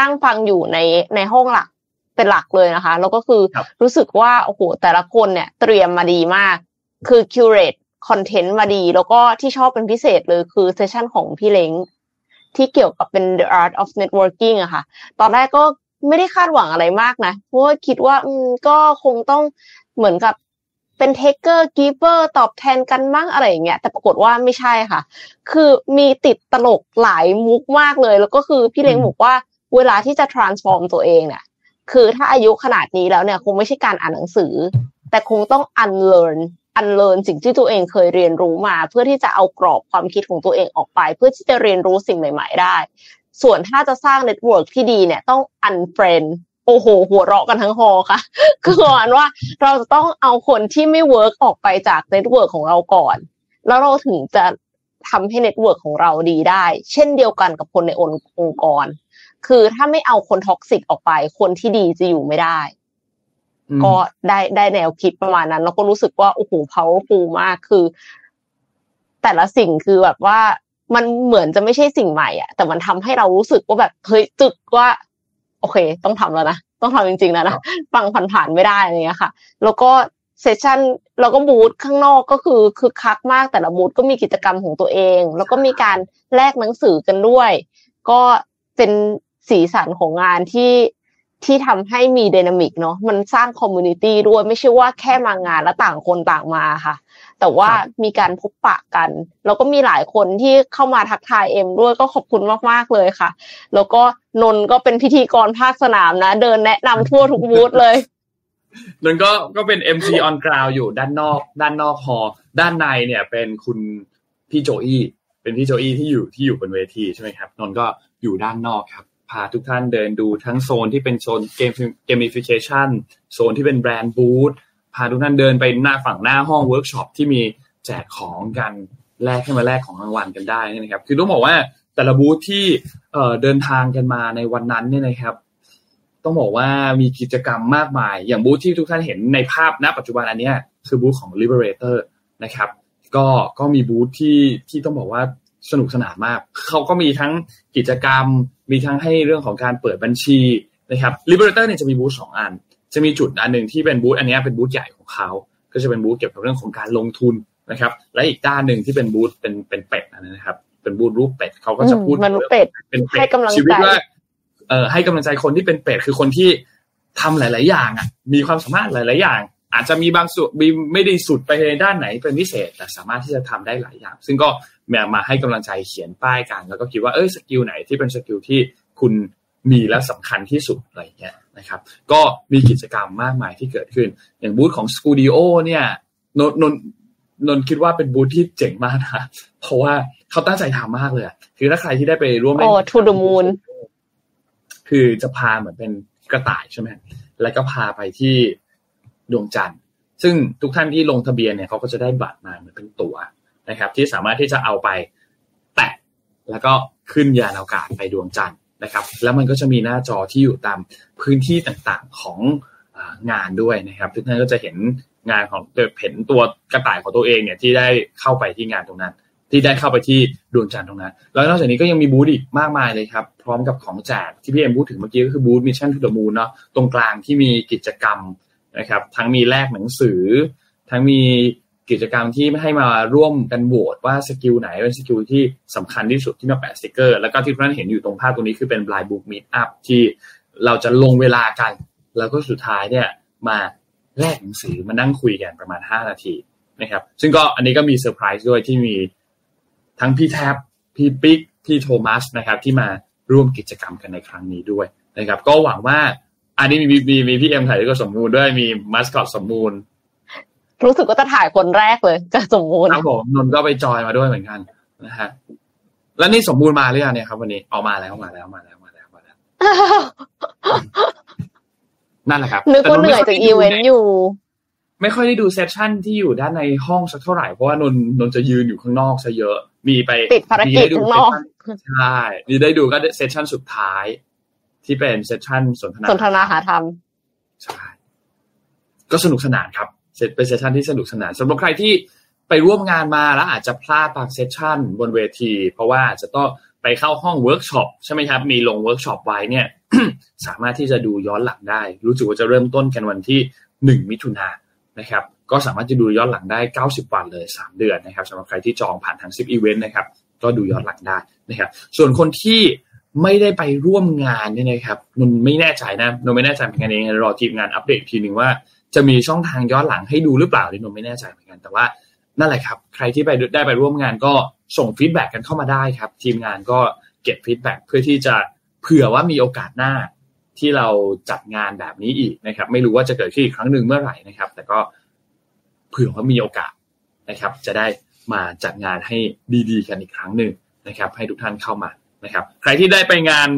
นั่งฟังอยู่ในในห้องหลักเป็นหลักเลยนะคะ แล้วก็คือครับรู้สึกว่าโอ้โหแต่ละคนเนี่ย เตรียมมาดีมาก คือ curate content มาดี แล้วก็ที่ชอบเป็นพิเศษเลยคือ session ของพี่เล้งที่เกี่ยวกับเป็น the art of networking อะค่ะ ตอนแรกก็ไม่ได้คาดหวังอะไรมากนะ เพราะว่าคิดว่าอืมก็คงต้องเหมือนกับ เป็นเทคเกอร์กีเปอร์ตอบแทนกันมั่งอะไรอย่างเงี้ยแต่ปรากฏว่าไม่ใช่ค่ะ คือมีติดตลกหลายมุกมากเลย แล้วก็คือพี่เล้งบอกว่าเวลาที่จะ transform ตัวเองเนี่ยคือถ้าอายุขนาดนี้แล้วเนี่ย คงไม่ใช่การอ่านหนังสือ แต่คงต้อง unlearn unlearn สิ่งที่ตัวเองเคยเรียนรู้มา เพื่อที่จะเอากรอบความคิดของตัวเองออกไป เพื่อที่จะเรียนรู้สิ่งใหม่ ๆ ได้ ส่วนถ้าจะสร้าง network ที่ดีเนี่ยต้อง unfriend โอ้โห หัวเราะกันทั้งฮอค่ะ คือประมาณว่าเราจะต้องเอาคนที่ไม่ work ออกไปจาก network ของเราก่อน แล้วเราถึงจะทำให้ network ของเราดีได้ เช่นเดียวกันกับคนในองค์องค์กร คือถ้าไม่เอาคน toxic ออกไป คนที่ดีจะอยู่ไม่ได้อืมก็ได้ได้แนวคิดประมาณนั้น แล้วก็รู้สึกว่าโอ้โห powerful มากคือ แต่ละสิ่งคือแบบว่ามันเหมือนจะไม่ใช่สิ่งใหม่อะแต่มันทำให้เรารู้สึกว่าแบบเฮ้ยจึกว่า โอเค ต้องทำแล้วนะต้องทำจริงๆแล้วนะฟังผ่านๆไม่ได้อะไรเงี้ยค่ะ แล้วก็ session แล้วก็บูธข้างนอกก็คือคึกคักมากแต่ละบูธก็มีกิจกรรมของตัวเอง แล้วก็มีการแลกหนังสือกันด้วย ก็เป็นสีสันของงานที่ที่ทำให้มีด y นามิกเนาะมันสร้าง community ด้วยไม่ใช่ว่าแค่มางานแล้วต่างคนต่างมาค่ะแต่ว่าครับมีการพบปะกัน แล้วก็มีหลายคนที่เข้ามาทักทายเอ็มด้วยก็ขอบคุณมากๆเลยค่ะ แล้วก็นนท์ก็เป็นพิธีกรภาคสนามนะ เดินแนะนำทั่วทุกบูธเลยนั่นก็ก็เป็น MC on ground อยู่ด้านนอกด้านนอกฮอด้านในเนี่ยเป็นคุณพี่โจอี้เป็นพี่โจอี้ที่อยู่ที่อยู่บนเวทีใช่ไหมครับนนท์ก็อยู่ด้านนอกครับพาทุกท่านเดินดูทั้งโซนที่เป็นโซนเกมเกม i ฟิเคชันโซนที่เป็น brand booth พาทุกท่านเดินไปหน้าฝั่งหน้าห้องเวิร์กช็อปที่มีแจกของกันแลกให้มาแลกของรางวัลกันได้ด้วยนะครับ คือต้องบอกว่าแต่ละบูธที่เดินทางกันมาในวันนั้นเนี่ยนะครับ ต้องบอกว่ามีกิจกรรมมากมาย อย่างบูธที่ทุกท่านเห็นในภาพณปัจจุบันอันเนี้ยคือบูธของ Liberator นะครับ ก็ก็มีบูธที่ที่ต้องบอกว่าสนุกสนานมาก เขาก็มีทั้งกิจกรรม มีทั้งให้เรื่องของการเปิดบัญชีนะครับ Liberator เนี่ยจะมีบูธสองอัน จะมีจุดอันหนึ่งที่เป็นบูธอันเนี้ยเป็นบูธใหญ่ของเขาก็จะเป็นบูธเกี่ยวกับเรื่องของการลงทุนนะครับ และอีกด้านหนึ่งที่เป็นบูธเป็นเป็นเป็ดอันนั้นนะครับ เป็นบูธรูปเป็ดเขาก็จะพูดอืมมนุษย์เป็ดเป็นเป็ดให้กำลังใจชีวิตว่าเอ่อให้กำลังใจคนที่เป็นเป็ดคือคนที่ทำหลาย ๆ อย่างอะมีความสามารถหลาย ๆ อย่าง อาจจะมีบางส่วนมีไม่ได้สุดไปในด้านไหนเป็นพิเศษ แต่สามารถที่จะทำได้หลายอย่าง ซึ่งก็มามาให้กำลังใจเขียนป้ายกัน แล้วก็คิดว่าเอ้ย skill ไหนที่เป็น skill ที่คุณมีและสำคัญที่สุดอะไรอย่างเงี้ย นะครับ ก็มีกิจกรรมมากมายที่เกิดขึ้น อย่างบูธของสกูดิโอเนี่ยนนท์นนท์นนท์คิดว่าเป็นบูธที่เจ๋งมากนะเพราะว่าเขาตั้งใจทำมากเลย คือถ้าใครที่ได้ไปร่วมเล่นโอ้ To the Moon คือจะพาเหมือนเป็นกระต่ายใช่ไหมแล้วก็พาไปที่ดวงจันทร์ ซึ่งทุกท่านที่ลงทะเบียนเนี่ยเขาก็จะได้บัตรมาเหมือนเป็นตั๋วนะครับ ที่สามารถที่จะเอาไปแตะแล้วก็ขึ้นยานอวกาศไปดวงจันทร์ นะครับ แล้วมันก็จะมีหน้าจอที่อยู่ตามพื้นที่ต่างๆของงานด้วยนะครับ ทุกท่านก็จะเห็นงานของเห็นตัวกระต่ายของตัวเองเนี่ยที่ได้เข้าไปที่งานตรงนั้น ที่ได้เข้าไปที่ดวงจันทร์ตรงนั้น แล้วนอกจากนี้ก็ยังมีบูธอีกมากมายเลยครับ พร้อมกับของแจกที่พี่เอ็มพูดถึงเมื่อกี้ก็คือบูธ Mission to the Moon เนาะตรงกลางที่มีกิจกรรมนะครับ ทั้งมีแลกหนังสือ ทั้งมี กิจกรรมที่ไม่ให้มาร่วมกันโหวตว่า skill ไหนเป็น skill ที่สำคัญที่สุดที่มาแปะสติกเกอร์ แล้วก็ที่ทุกท่านเห็นอยู่ตรงภาพตรงนี้คือเป็น blind book meetup ที่เราจะลงเวลากัน แล้วก็สุดท้ายเนี่ยมาแลกหนังสือมานั่งคุยกันประมาณ 5 นาทีนะครับ ซึ่งก็อันนี้ก็มีเซอร์ไพรส์ด้วยที่มีทั้งพี่แท็บพี่ปิ๊กพี่โทมัสนะครับที่มาร่วมกิจกรรมกันในครั้งนี้ด้วยนะครับ ก็หวังว่าอันนี้มีมีมีพี่เอ็มถ่ายด้วยก็สมมูลด้วยมีมัสคอตสมมูล รู้สึกว่าจะถ่ายคนแรกเลยจะสมมูลครับผมนนก็ไปจอยมาด้วยเหมือนกันนะฮะแล้วนี่สมบูรณ์มาหรือยังเนี่ยครับวันนี้ออกมาแล้วมาแล้วมาแล้วมาแล้วมาแล้วนั่นแหละครับนึกว่าเหนื่อยจากอีเวนต์อยู่ ไม่ค่อยได้ดูเซสชั่นที่อยู่ด้านในห้องสักเท่าไหร่เพราะว่านนนนจะยืนอยู่ข้างนอกซะเยอะ มีไปติดภารกิจข้างนอกใช่มีได้ดูก็ session สุดท้าย ที่เป็น session สนทนาสนทนาหาธรรมใช่ก็สนุกสนานครับ เซตเป็น session ที่สนุกสนานสำหรับใครที่ไปร่วมงานมาแล้วอาจจะพลาดบาง session บนเวที เพราะว่าจะต้องไปเข้าห้องเวิร์กช็อปใช่ไหมครับ มีลงเวิร์กช็อปไว้เนี่ย สามารถที่จะดูย้อนหลังได้ รู้สึกว่าจะเริ่มต้นกันวันที่หนึ่งมิถุนายนนะครับ ก็สามารถจะดูย้อนหลังได้ 90 วันเลย 3 เดือนนะครับสำหรับใครที่จองผ่านทาง Zipevent นะครับ ก็ดูย้อนหลังได้นะครับ ส่วนคนที่ไม่ได้ไปร่วมงานเนี่ยนะครับนนไม่แน่ใจนะนนไม่แน่ใจเหมือนกันเองรอทีมงานอัปเดตทีหนึ่งว่า จะมีช่องทางย้อนหลังให้ดูหรือเปล่าเนี่ยนนไม่แน่ใจเหมือนกัน แต่ว่านั่นแหละครับ ใครที่ไปได้ไปร่วมงานก็ส่ง feedback กันเข้ามาได้ครับ ทีมงานก็เก็บ feedback เพื่อที่จะเผื่อว่ามีโอกาสหน้าที่เราจัดงานแบบนี้อีกนะครับ ไม่รู้ว่าจะเกิดขึ้นอีกครั้งหนึ่งเมื่อไหร่นะครับ แต่ก็เผื่อว่ามีโอกาสนะครับ จะได้มาจัดงานให้ดีๆกันอีกครั้งหนึ่งนะครับ ให้ทุกท่านเข้ามานะครับ ใครที่ได้ไปงาน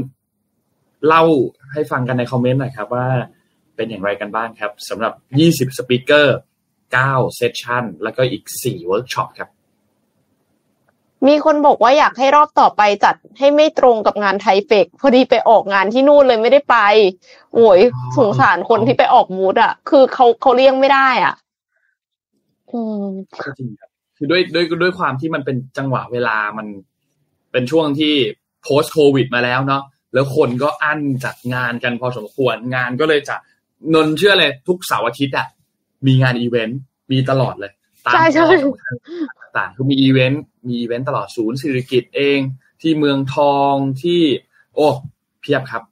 เล่าให้ฟังกันใน comment หน่อยครับว่า เป็นอย่างไรกันบ้างครับสำหรับ 20 speaker 9 session แล้วก็อีก 4 เวิร์กช็อปครับ มีคนบอกว่าอยากให้รอบต่อไปจัดให้ไม่ตรงกับงาน THAIFEX พอดีไปออกงานที่นู่นเลยไม่ได้ไป โอ้ยอ๋อสงสารคนที่ไปออกบูธอะ คือเขาเขาเลี่ยงไม่ได้อะ อืมก็จริงครับคือด้วยด้วยด้วยความที่มันเป็นจังหวะเวลามันเป็นช่วงที่ post covid มาแล้วเนาะแล้วคนก็อั้นจัดงานกันพอสมควร งานก็เลยจะ นนเชื่อเลยทุกเสาร์อาทิตย์อะมีงานอีเวนต์มีตลอดเลยตามใช่ใช่ข้อสำคัญต่างๆคือมีอีเวนต์มีอีเวนต์ตลอดศูนย์สิริกิติ์เอง ที่เมืองทองที่ โอ้เพียบครับ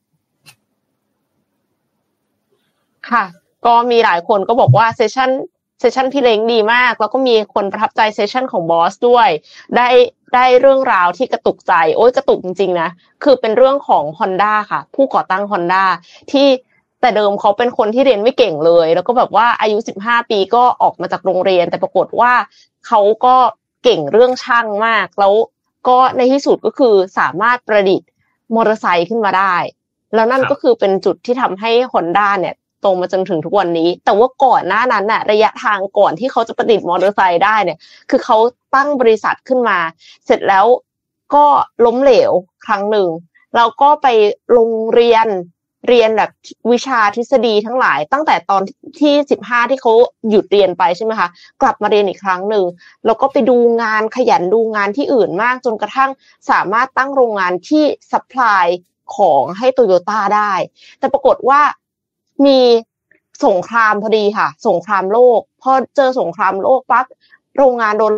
ค่ะ ก็มีหลายคนก็บอกว่า session session พี่เล้งดีมาก แล้วก็มีคนประทับใจ session ของบอสด้วย ได้ได้เรื่องราวที่กระตุกใจ โอ้ยกระตุกจริงๆนะ คือเป็นเรื่องของ Honda ค่ะ ผู้ก่อตั้ง Honda ที่ แต่เดิมเขาเป็นคนที่เรียนไม่เก่งเลย แล้วก็แบบว่าอายุ15ปีก็ออกมาจากโรงเรียน แต่ปรากฏว่าเขาก็เก่งเรื่องช่างมาก แล้วก็ในที่สุดก็คือสามารถประดิษฐ์มอเตอร์ไซค์ขึ้นมาได้ แล้วนั่นก็คือเป็นจุดที่ทำให้ Honda เนี่ยโตมาจนถึงทุกวันนี้ แต่ว่าก่อนหน้านั้นน่ะ ระยะทางก่อนที่เขาจะประดิษฐ์มอเตอร์ไซค์ได้เนี่ย คือเขาตั้งบริษัทขึ้นมา เสร็จแล้วก็ล้มเหลวครั้งหนึ่งแล้วก็ไปโรงเรียน เรียนแบบวิชาทฤษฎีทั้งหลาย ตั้งแต่ตอนที่สิบห้าที่เขาหยุดเรียนไปใช่ไหมคะกลับมาเรียนอีกครั้งหนึ่งแล้วก็ไปดูงานขยันดูงานที่อื่นมากจนกระทั่งสามารถตั้งโรงงานที่ supply ของให้โตโยต้าได้ แต่ปรากฏว่ามีสงครามพอดีค่ะ สงครามโลกพอเจอสงครามโลกปั๊บโรงงานโดน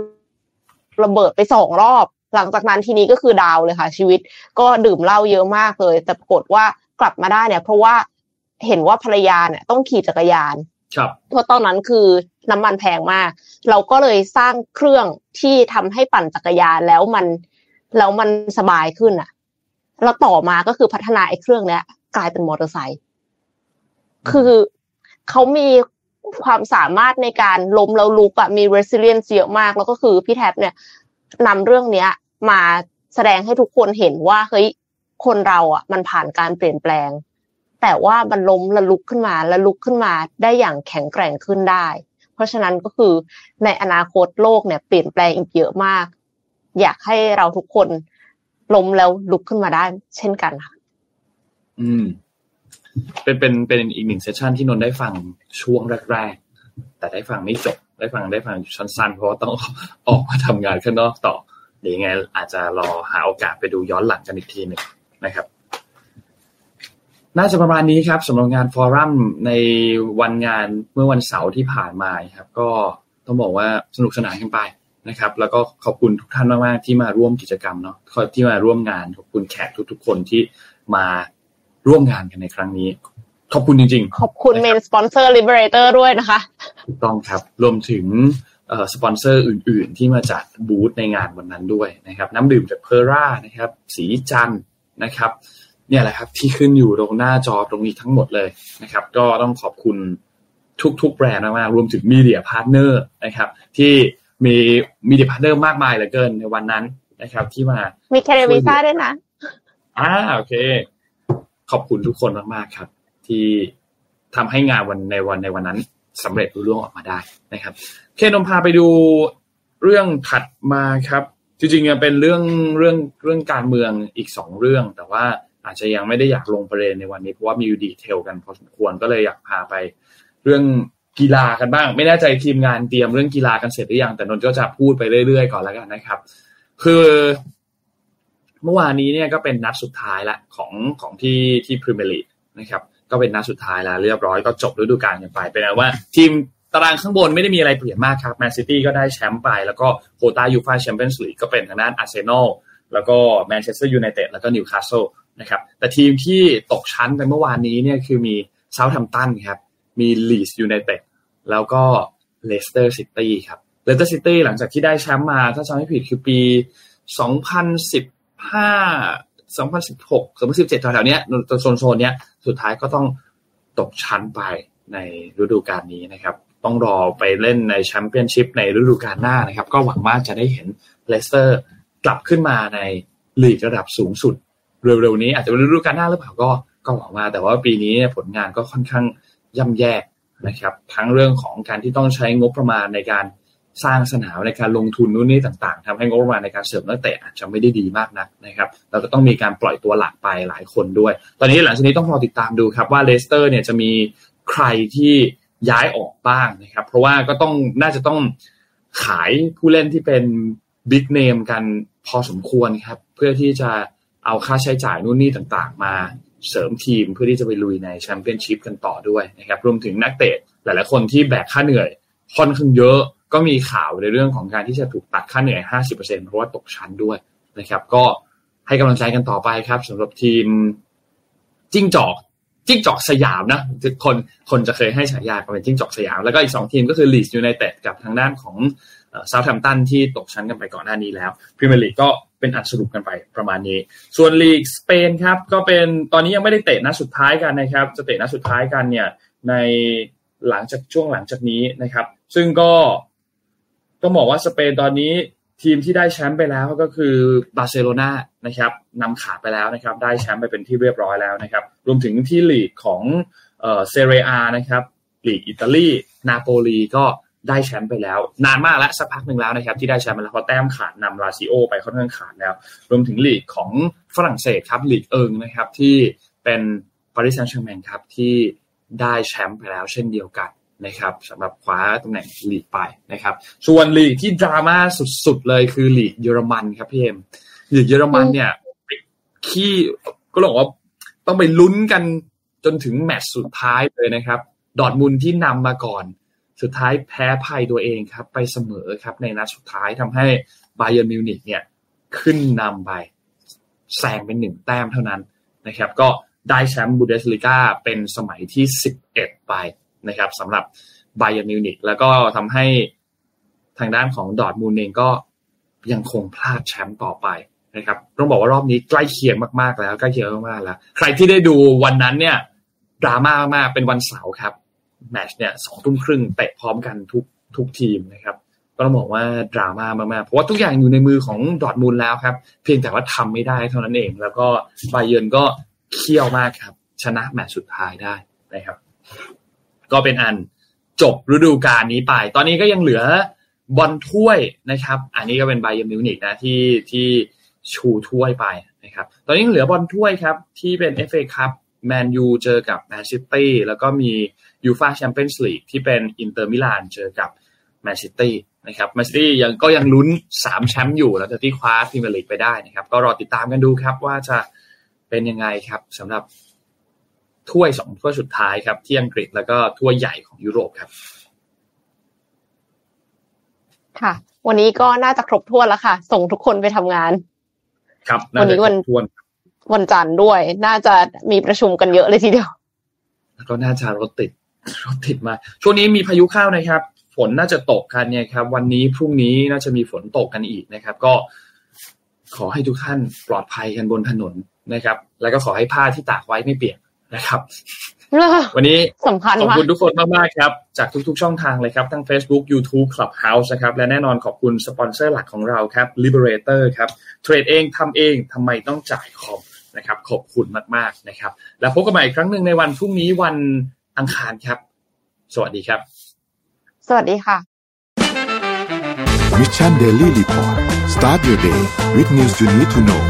ระเบิดไปสองรอบ หลังจากนั้นทีนี้ก็คือ down เลยค่ะ ชีวิตก็ดื่มเหล้าเยอะมากเลย แต่ปรากฏว่า กลับมาได้เนี่ย เพราะว่าเห็นว่าภรรยาเนี่ยต้องขี่จักรยาน ครับเพราะตอนนั้นคือน้ำมันแพงมาก เราก็เลยสร้างเครื่องที่ทำให้ปั่นจักรยานแล้วมันแล้วมันสบายขึ้นอะ แล้วต่อมาก็คือพัฒนาไอ้เครื่องเนี้ย กลายเป็นมอเตอร์ไซค์คือเขามีความสามารถในการล้มแล้วลุกอะมี resilience เยอะมาก แล้วก็คือพี่แท็บเนี่ยนำเรื่องเนี้ย มาแสดงให้ทุกคนเห็นว่าเฮ้ย คนเราอะมันผ่านการเปลี่ยนแปลง แต่ว่ามันล้มแล้วลุกขึ้นมาแล้วลุกขึ้นมาได้อย่างแข็งแกร่งขึ้นได้ เพราะฉะนั้นก็คือในอนาคตโลกเนี่ยเปลี่ยนแปลงอีกเยอะมาก อยากให้เราทุกคนล้มแล้วลุกขึ้นมาได้ เช่นกันค่ะ อืม เป็นเป็นเป็นอีกหนึ่งเซสชันที่นนได้ฟังช่วงแรกๆแต่ได้ฟังไม่จบได้ฟังได้ฟังสั้นๆเพราะต้องออกมาทำงานข้างนอกต่อเดี๋ยวยังไงอาจจะรอหาโอกาสไปดูย้อนหลังกันอีกทีหนึ่ง นะครับ น่าจะประมาณนี้ครับสำหรับงานฟอรัมในวันงานเมื่อวันเสาร์ที่ผ่านมาครับ ก็ต้องบอกว่าสนุกสนานกันไปนะครับ แล้วก็ขอบคุณทุกท่านมากๆที่มาร่วมกิจกรรมเนาะที่มาร่วมงานขอบคุณแขกทุก ๆ คนที่มาร่วมงานกันในครั้งนี้ ขอบคุณจริง ๆ ขอบคุณเมนสปอนเซอร์ Liberator ด้วยนะคะถูกต้องครับรวมถึงสปอนเซอร์อื่น ๆ ที่มาจากบูธในงานวันนั้นด้วยนะครับ น้ำดื่มจากเพอร่านะครับ สีจัน นะครับ เนี่ยแหละครับที่ขึ้นอยู่ตรงหน้าจอตรงนี้ทั้งหมดเลยนะครับ ก็ต้องขอบคุณทุกๆแบรนด์มากๆรวมถึง media partner นะครับ ที่มี media partner มากมายเหลือเกินในวันนั้นนะครับ ที่มา มี Career Visa ด้วยนะอ่าโอเค ขอบคุณทุกคนมากๆครับ ที่ทำให้งานวันในวันในวันนั้นสำเร็จรุ่งออกมาได้นะครับ เคนนมพาไปดูเรื่องถัดมาครับ จริงๆเป็นเรื่องเรื่องเรื่องการเมืองอีกสองเรื่อง แต่ว่าอาจจะยังไม่ได้อยากลงประเด็นในวันนี้เพราะว่ามีดีเทลกันพอสมควรก็เลยอยากพาไปเรื่องกีฬากันบ้าง ไม่แน่ใจทีมงานเตรียมเรื่องกีฬากันเสร็จหรือยังแต่นนก็จะพูดไปเรื่อยๆก่อนแล้วกันนะครับ คือเมื่อวานนี้เนี่ยก็เป็นนัดสุดท้ายละของของที่ที่พรีเมียร์ลีกนะครับก็เป็นนัดสุดท้ายแล้วเรียบร้อยก็จบฤดูกาลกันไปเป็นว่าทีมตารางข้างบนไม่ได้มีอะไรเปลี่ยนมากครับแมนซิตี้ก็ได้แชมป์ไป แล้วก็โควตายูฟ่าแชมเปี้ยนส์ลีกก็เป็นทางด้านอาร์เซนอลแล้วก็แมนเชสเตอร์ยูไนเต็ดแล้วก็นิวคาสเซิลนะครับแต่ทีมที่ตกชั้นไปเมื่อวานนี้เนี่ยคือมีเซาท์แฮมป์ตันครับมีลีสยูไนเต็ดแล้วก็เลสเตอร์ซิตี้ครับเลสเตอร์ซิตี้หลังจากที่ได้แชมป์มาถ้าจำไม่ผิดคือปี 2015 2016 2017แถวๆนี้โซนโซนเนี้ยสุดท้ายก็ต้องตกชั้นไปในฤดูกาลนี้นะครับ ต้องรอไปเล่นในแชมเปี้ยนชิพในฤดูกาลหน้านะครับ ก็หวังว่าจะได้เห็นเลสเตอร์กลับขึ้นมาในลีกระดับสูงสุด เร็วๆนี้อาจจะเป็นฤดูกาลหน้าหรือเปล่าก็ก็หวังว่า แต่ว่าปีนี้ผลงานก็ค่อนข้างย่ำแย่นะครับ ทั้งเรื่องของการที่ต้องใช้งบประมาณในการสร้างสนามในการลงทุนนู่นนี่ต่างๆทำให้งบประมาณในการเสริมนักเตะอาจจะไม่ได้ดีมากนักนะครับแล้วก็ต้องมีการปล่อยตัวหลักไปหลายคนด้วย ตอนนี้หลังจากนี้ต้องรอติดตามดูครับว่าเลสเตอร์เนี่ยจะมีใครที่ ย้ายออกบ้างนะครับ เพราะว่าก็ต้องน่าจะต้องขายผู้เล่นที่เป็น big name กันพอสมควรครับ เพื่อที่จะเอาค่าใช้จ่ายนู่นนี่ต่างๆ มาเสริมทีมเพื่อที่จะไปลุยในแชมเปี้ยนชิพกันต่อด้วยนะครับ รวมถึงนักเตะหลายๆคนที่แบกค่าเหนื่อยค่อนข้างเยอะก็มีข่าวในเรื่องของการที่จะถูกตัดค่าเหนื่อย 50%เพราะว่าตกชั้นด้วยนะครับ ก็ให้กำลังใจกันต่อไปครับสำหรับทีมจิ้งจอก จิ้งจอกสยามนะคนคนจะเคยให้ฉายาเป็นจิ้งจอกสยาม แล้วก็อีกสองทีมก็คือลีสยูไนเต็ดกับทางด้านของเซาท์แฮมป์ตันที่ตกชั้นกันไปก่อนหน้านี้แล้วพรีเมียร์ลีกก็เป็นอันสรุปกันไปประมาณนี้ ส่วนลีกสเปนครับก็เป็นตอนนี้ยังไม่ได้เตะนัดสุดท้ายกันนะครับ จะเตะนัดสุดท้ายกันเนี่ยในหลังจากช่วงหลังจากนี้นะครับ ซึ่งก็ต้องบอกว่าสเปนตอนนี้ ทีมที่ได้แชมป์ไปแล้วก็คือบาร์เซโลนานะครับนำขาดไปแล้วนะครับ ได้แชมป์ไปเป็นที่เรียบร้อยแล้วนะครับ รวมถึงที่ลีกของเซเรียนะครับลีกอิตาลีนาโปลีก็ได้แชมป์ไปแล้ว นานมากแล้วสักพักหนึ่งแล้วนะครับ ที่ได้แชมป์มาแล้วเพราะแต้มขาดนำลาซิโอไปค่อนข้างขาดแล้ว รวมถึงลีกของฝรั่งเศสครับลีกเอิงนะครับที่เป็นปารีสแซงต์แชร์แมงครับที่ได้แชมป์ไปแล้วเช่นเดียวกัน นะครับสำหรับคว้าตำแหน่งลีกไปนะครับ ส่วนลีกที่ดราม่าสุดๆเลยคือลีกเยอรมันครับพี่เอ็มลีกเยอรมันเนี่ยนี่ก็บอกว่าต้องไปลุ้นกันจนถึงแมตช์สุดท้ายเลยนะครับ ดอร์ทมุนด์ที่นำมาก่อน สุดท้ายแพ้ภัยตัวเองครับ ไปเสมอครับ ในนัดสุดท้ายทำให้บาเยิร์นมิวนิกเนี่ยขึ้นนำไปแซงเป็นหนึ่งแต้มเท่านั้นนะครับ ก็ได้แชมป์บุนเดสลีกาเป็นสมัยที่สิบเอ็ดไป นะครับสำหรับบาเยิร์นมิวนิกแล้วก็ทำให้ทางด้านของดอร์ทมุนด์เองก็ยังคงพลาดแชมป์ต่อไปนะครับต้องบอกว่ารอบนี้ใกล้เคียงมากๆแล้วใกล้เคียงมากๆแล้ว ใครที่ได้ดูวันนั้นเนี่ยดราม่ามากเป็นวันเสาร์ครับแมชเนี่ยสองทุ่มครึ่งเตะพร้อมกันทุกทุกทีมนะครับก็ต้องบอกว่าดราม่ามากๆ เพราะว่าทุกอย่างอยู่ในมือของดอทมูลแล้วครับ เพียงแต่ว่าทำไม่ได้เท่านั้นเอง แล้วก็ไบเยิร์นก็เคี่ยวมากครับ ชนะแมตช์สุดท้ายได้นะครับ ก็เป็นอันจบฤดูกาลนี้ไป ตอนนี้ก็ยังเหลือบอลถ้วยนะครับ อันนี้ก็เป็นบาเยิร์นมิวนิกนะที่ที่ชูถ้วยไปนะครับ ตอนนี้เหลือบอลถ้วยครับ ที่เป็น FA คัพแมนยูเจอกับแมนซิตี้แล้วก็มียูฟาแชมเปี้ยนส์ลีกที่เป็นอินเตอร์มิลานเจอกับแมนซิตี้นะครับแมนซิตี้ยังก็ยังลุ้นสามแชมป์อยู่หลังจากที่คว้าพรีเมียร์ลีกไปได้นะครับ ก็รอติดตามกันดูครับว่าจะเป็นยังไงครับสำหรับ ถ้วยสองถ้วยสุดท้ายครับที่อังกฤษแล้วก็ถ้วยใหญ่ของยุโรปครับ ค่ะ วันนี้ก็น่าจะครบถ้วนแล้วค่ะ ส่งทุกคนไปทำงาน ครับวันนี้วันทวนวันจันทร์ด้วย น่าจะมีประชุมกันเยอะเลยทีเดียว แล้วก็น่าจะรถติดรถติดมา ช่วงนี้มีพายุเข้านะครับ ฝนน่าจะตกกันเนี่ยครับ วันนี้พรุ่งนี้น่าจะมีฝนตกกันอีกนะครับ ก็ขอให้ทุกท่านปลอดภัยกันบนถนนนะครับ แล้วก็ขอให้ผ้าที่ตากไว้ไม่เปียก นะครับ วันนี้สำคัญขอบมากคุณทุกคนมากๆครับ จากทุกๆช่องทางเลยครับ ทั้ง Facebook YouTube Clubhouse นะครับ และแน่นอนขอบคุณสปอนเซอร์หลักของเราครับ Liberator ครับ เทรดเองทำเองทำไมต้องจ่ายคอมนะครับขอบคุณมากๆนะครับ แล้วพบกันใหม่อีกครั้งหนึ่งในวันพรุ่งนี้วันอังคารครับ สวัสดีครับ สวัสดีค่ะ Mission Daily Report start your day with news you need to know